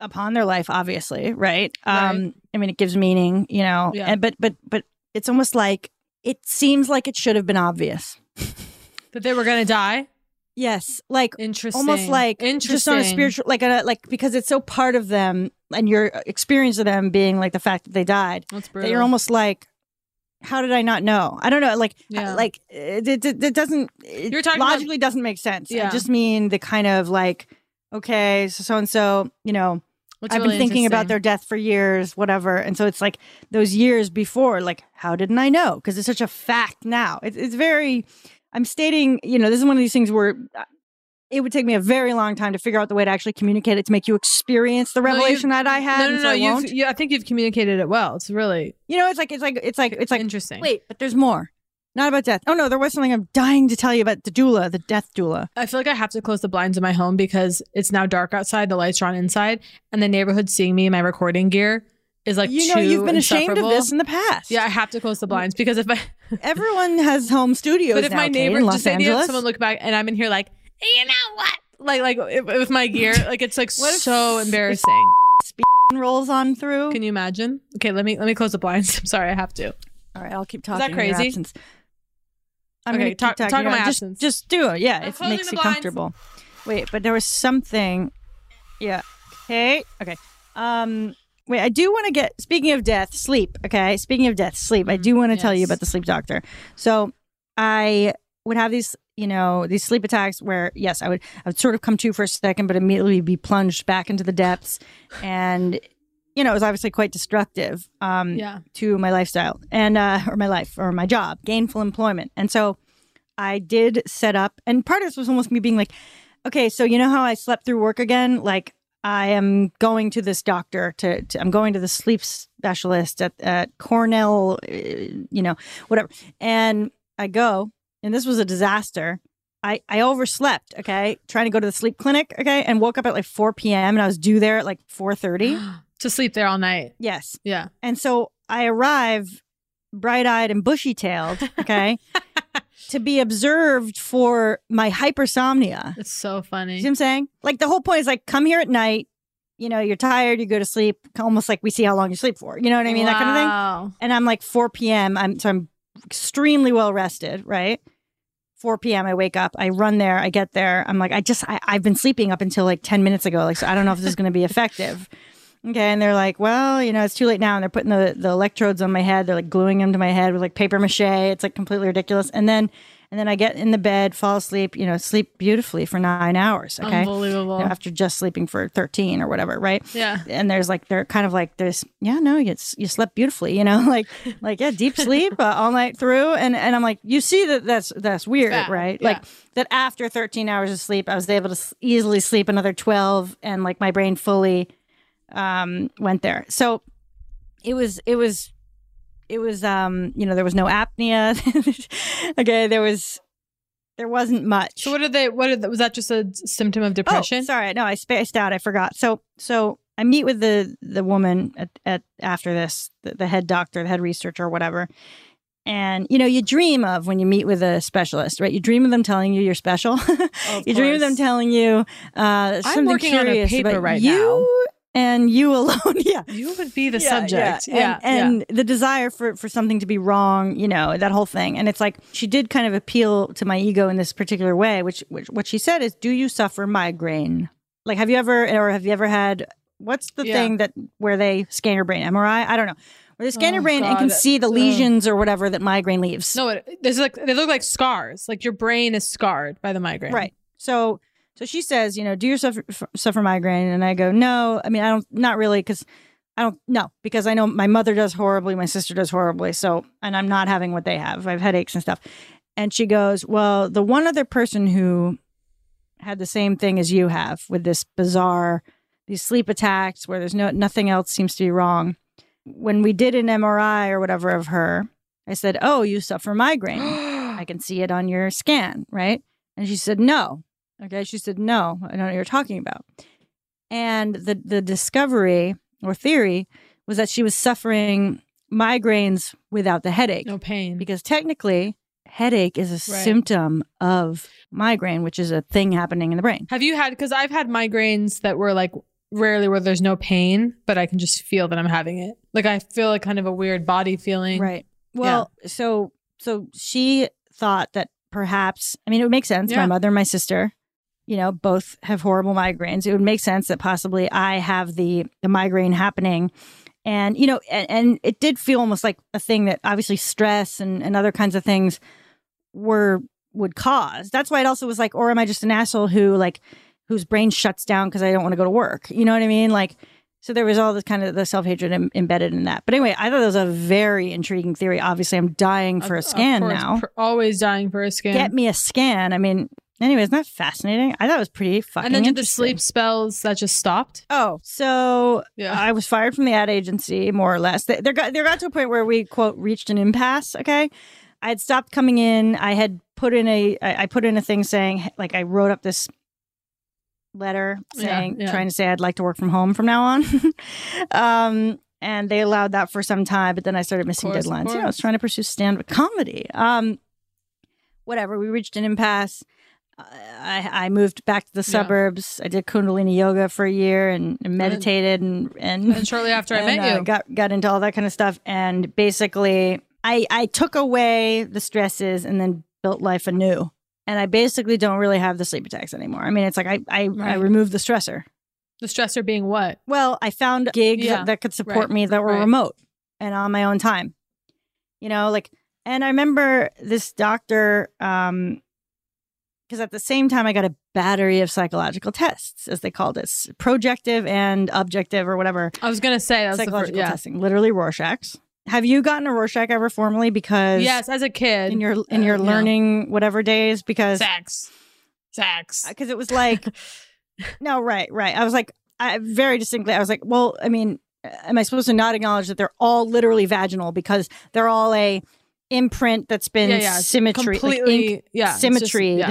upon their life obviously right, um i mean it gives meaning you know Yeah. and but but but it's almost like it seems like it should have been obvious that they were going to die. Yes, like interesting, almost like interesting, just on a spiritual, like a like because it's so part of them and your experience of them being like the fact that they died. That's that you're almost like, how did I not know? I don't know. Like, Yeah. like it, it, it doesn't. It You're talking about- logically doesn't make sense. I Yeah. just mean the kind of like, okay, so so and so, you know. I've really been thinking about their death for years, whatever, and so it's like those years before. Like, how didn't I know? Because it's such a fact now. It's, it's very. I'm stating, you know, this is one of these things where uh, it would take me a very long time to figure out the way to actually communicate it to make you experience the No, revelation that I had. No, and no, so. I You've, won't. you, I think you've communicated it well. It's really You know, it's like it's like it's like it's like interesting. Wait, but there's more. Not about death. Oh no, there was something I'm dying to tell you about the doula, the death doula. I feel like I have to close the blinds in my home because it's now dark outside. The lights are on inside, and the neighborhood seeing me in my recording gear is like You know, you've been ashamed of this in the past. Yeah, I have to close the blinds because if I Everyone has home studios. but if now, my neighbor Los just the idea someone look back and I'm in here like you know what like like if- with my gear like it's like so embarrassing. rolls on through. Can you imagine? Okay, let me let me close the blinds. I'm sorry, I have to. All right, I'll keep talking. Is that crazy? Absence. I'm Okay, gonna keep talk- talking talk about my it. just. Just do it. Yeah, I'm it makes you blinds. comfortable. Wait, but there was something. Yeah. Okay. Okay. Um. Wait, I do want to get speaking of death, sleep. Okay, speaking of death, sleep. I do want to tell you about the sleep doctor. So I would have these, you know, these sleep attacks where yes, I would I would sort of come to for a second, but immediately be plunged back into the depths, and you know, it was obviously quite destructive um, Yeah. to my lifestyle and uh, or my life or my job, gainful employment, and so I did set up, and part of this was almost me being like, okay, so you know how I slept through work again, like. I am going to this doctor to, to I'm going to the sleep specialist at, at Cornell, uh, you know, whatever. And I go, and this was a disaster. I, I overslept, okay, trying to go to the sleep clinic, okay, and woke up at like 4 p.m. and I was due there at like 4:30 to sleep there all night. Yes. Yeah. And so I arrive bright-eyed and bushy-tailed, okay, to be observed for my hypersomnia. It's so funny. You See what I'm saying? Like the whole point is like come here at night, you know, you're tired, you go to sleep, almost like we see how long you sleep for. You know what I mean? That kind of Wow. thing. And I'm like 4 p.m. I'm so I'm extremely well rested, right? 4 p.m. I wake up, I run there, I get there. I'm like, I just I, I've been sleeping up until like 10 minutes ago. Like, so I don't know if this is gonna be effective. Okay, and they're like, well, you know, it's too late now, and they're putting the, the electrodes on my head. They're like gluing them to my head with like paper mache. It's like completely ridiculous. And then, and then I get in the bed, fall asleep. You know, sleep beautifully for nine hours. Okay, Unbelievable. You know, after just sleeping for thirteen or whatever, right? Yeah. And there's like they're kind of like there's yeah no you you slept beautifully you know like like yeah deep sleep uh, all night through and and I'm like you see that that's that's weird right yeah. like that after 13 hours of sleep I was able to easily sleep another 12 and like my brain fully um went there so it was it was it was um you know there was no apnea okay there was there wasn't much So what did they? What did, was that? Just a symptom of depression? Oh, sorry, no, I spaced out. I forgot. So, so I meet with the the woman at, at after this, the, the head doctor, the head researcher, whatever. And you know, you dream of when you meet with a specialist, right? You dream of them telling you you're special. you dream of them telling you uh, I'm something working on a paper right you and you alone. yeah, You would be the yeah, subject. yeah. Yeah. And, and the desire for for something to be wrong, you know, that whole thing. And it's like she did kind of appeal to my ego in this particular way, which which what she said is, "Do you suffer migraine? Like, have you ever or have you ever had what's the thing that where they scan your brain? MRI? I don't know. Where they scan your Oh, brain and can see the lesions or whatever that migraine leaves. No, it, there's like they look like scars. Like your brain is scarred by the migraine. Right. So so she says, you know, do you suffer f- suffer migraine? And I go, no. I mean, I don't. Not really, because I don't. No, because I know my mother does horribly, my sister does horribly. So, and I'm not having what they have. I have headaches and stuff. And she goes, well, the one other person who had the same thing as you have with this bizarre these sleep attacks where there's no nothing else seems to be wrong. When we did an MRI or whatever of her, I said, "Oh, you suffer migraine. I can see it on your scan, right?" And she said, "No." Okay, she said, "No, I don't know what you're talking about." And the the discovery or theory was that she was suffering migraines without the headache. No pain. Because technically, headache is a Right. symptom of migraine, which is a thing happening in the brain. Have you had? Because I've had migraines that were like rarely where there's no pain, but I can just feel that I'm having it. Like I feel like kind of a weird body feeling. Right. Well, so so she thought that perhaps I mean it would make sense. My mother and my sister, you know, both have horrible migraines. It would make sense that possibly I have the the migraine happening. And you know, and, and it did feel almost like a thing that obviously stress and, and other kinds of things were would cause. That's why it also was like, or am I just an asshole who like whose brain shuts down because I don't want to go to work? You know what I mean? Like so there was all this kind of the self hatred Im- embedded in that. But anyway, I thought that was a very intriguing theory. Obviously, I'm dying for a scan course, now. always dying for a scan. Get me a scan. I mean, anyway, isn't that fascinating? I thought it was pretty fucking. and then did the sleep spells that just stopped? Oh, so Yeah. I was fired from the ad agency, more or less. They, there got there got to a point where we quote reached an impasse. Okay, I had stopped coming in. I had put in a I I put in a thing saying like I wrote up this letter saying yeah. trying to say I'd like to work from home from now on. um, and they allowed that for some time, but then I started missing course, deadlines. You know, I was trying to pursue stand up comedy. Um, whatever. We reached an impasse. I, I moved back to the Yeah. suburbs. I did Kundalini yoga for a year and, and meditated and and, And shortly after I met uh, you. got got into all that kind of stuff. And basically, I I took away the stresses and then built life anew. And I basically don't really have the sleep attacks anymore. I mean, it's like I I, I removed the stressor. The stressor being what? Well, I found gigs Yeah, that, that could support right, me that were right. remote and on my own time. You know, like, and I remember this doctor, um, because at the same time I got a battery of psychological tests, as they called it, projective and objective or whatever. I was gonna say that was the fir- psychological yeah. testing, literally Rorschach's. Have you gotten a Rorschach ever formally? Because Yes, as a kid. in your in your Uh, no. learning whatever days, because sex, sex. because it was like no right right i was like i very distinctly i was like well i mean am i supposed to not acknowledge that they're all literally vaginal because they're all a imprint that's been Yeah, yeah, symmetry like completely- ink yeah, symmetry.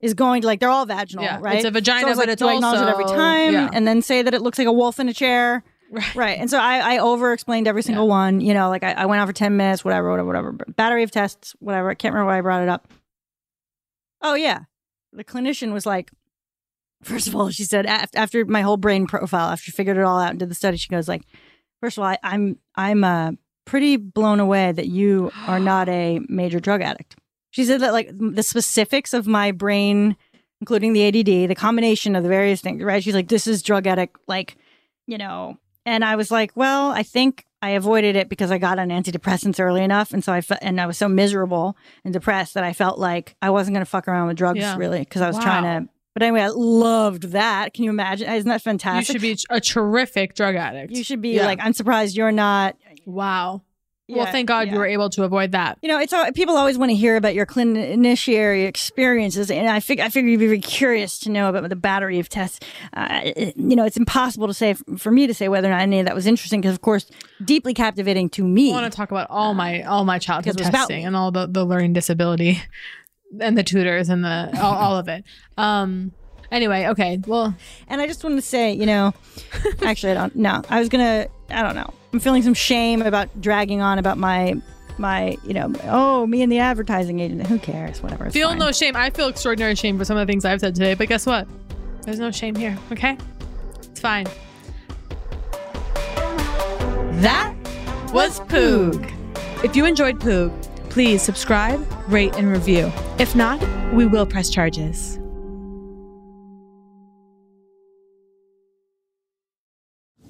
Is going to like they're all vaginal Yeah, right it's a vagina, so I was but like, it's do I acknowledge it every time yeah. and then say that it looks like a wolf in a chair. Right, and so i i over explained every single one you know like I, I went on for 10 minutes whatever whatever whatever battery of tests whatever i can't remember why i brought it up. Oh yeah the clinician was like First of all, she said after my whole brain profile, after she figured it all out and did the study, she goes like, first of all, I, I'm I'm uh, pretty blown away that you are not a major drug addict. She said that like the specifics of my brain, including the ADD, the combination of the various things, right? She's like, this is drug addict, like, you know. And I was like, well, I think I avoided it because I got on antidepressants early enough, and so I fe- and I was so miserable and depressed that I felt like I wasn't going to fuck around with drugs Yeah. really because I was Wow. trying to. But anyway, I loved that. Can you imagine? Isn't that fantastic? You should be a terrific drug addict. You should be Yeah. like, I'm surprised you're not. Wow. Well, thank God you were able to avoid that. You know, it's all, people always want to hear about your cliniciary experiences, and I fig- I figure you'd be very curious to know about the battery of tests. Uh, it- you know, it's impossible to say for me to say whether or not any of that was interesting because, of course, deeply captivating to me. I want to talk about all my all my childhood was about testing and all the, the learning disability and the tutors and the all, all of it. Um. Anyway, okay. Well, and I just wanted to say, you know, actually, I don't. No, I was gonna. I don't know. I'm feeling some shame about dragging on about my my. You know, oh, me and the advertising agent. Who cares? Whatever. Feel fine. no shame. I feel extraordinary shame for some of the things I've said today, but guess what? There's no shame here. Okay, it's fine. That was Poog. If you enjoyed Poog, please subscribe, rate, and review. If not, we will press charges.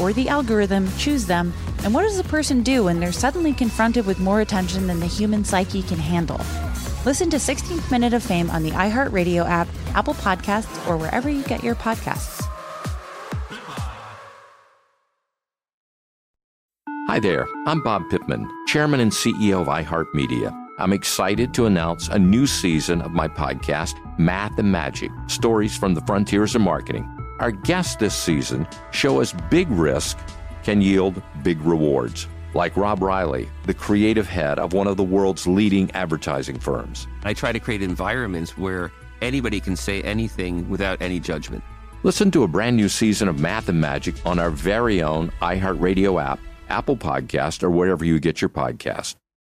or the algorithm choose them? And what does a person do when they're suddenly confronted with more attention than the human psyche can handle? Listen to 16th Minute of Fame on the iHeartRadio app, Apple Podcasts, or wherever you get your podcasts. Hi there, I'm Bob Pittman, Chairman and CEO of iHeartMedia. I'm excited to announce a new season of my podcast, Math and Magic Stories from the Frontiers of Marketing. Our guests this season show us big risk can yield big rewards, like Rob Reilly, the creative head of one of the world's leading advertising firms. I try to create environments where anybody can say anything without any judgment. Listen to a brand new season of Math and Magic on our very own iHeartRadio app, Apple Podcast, or wherever you get your podcast.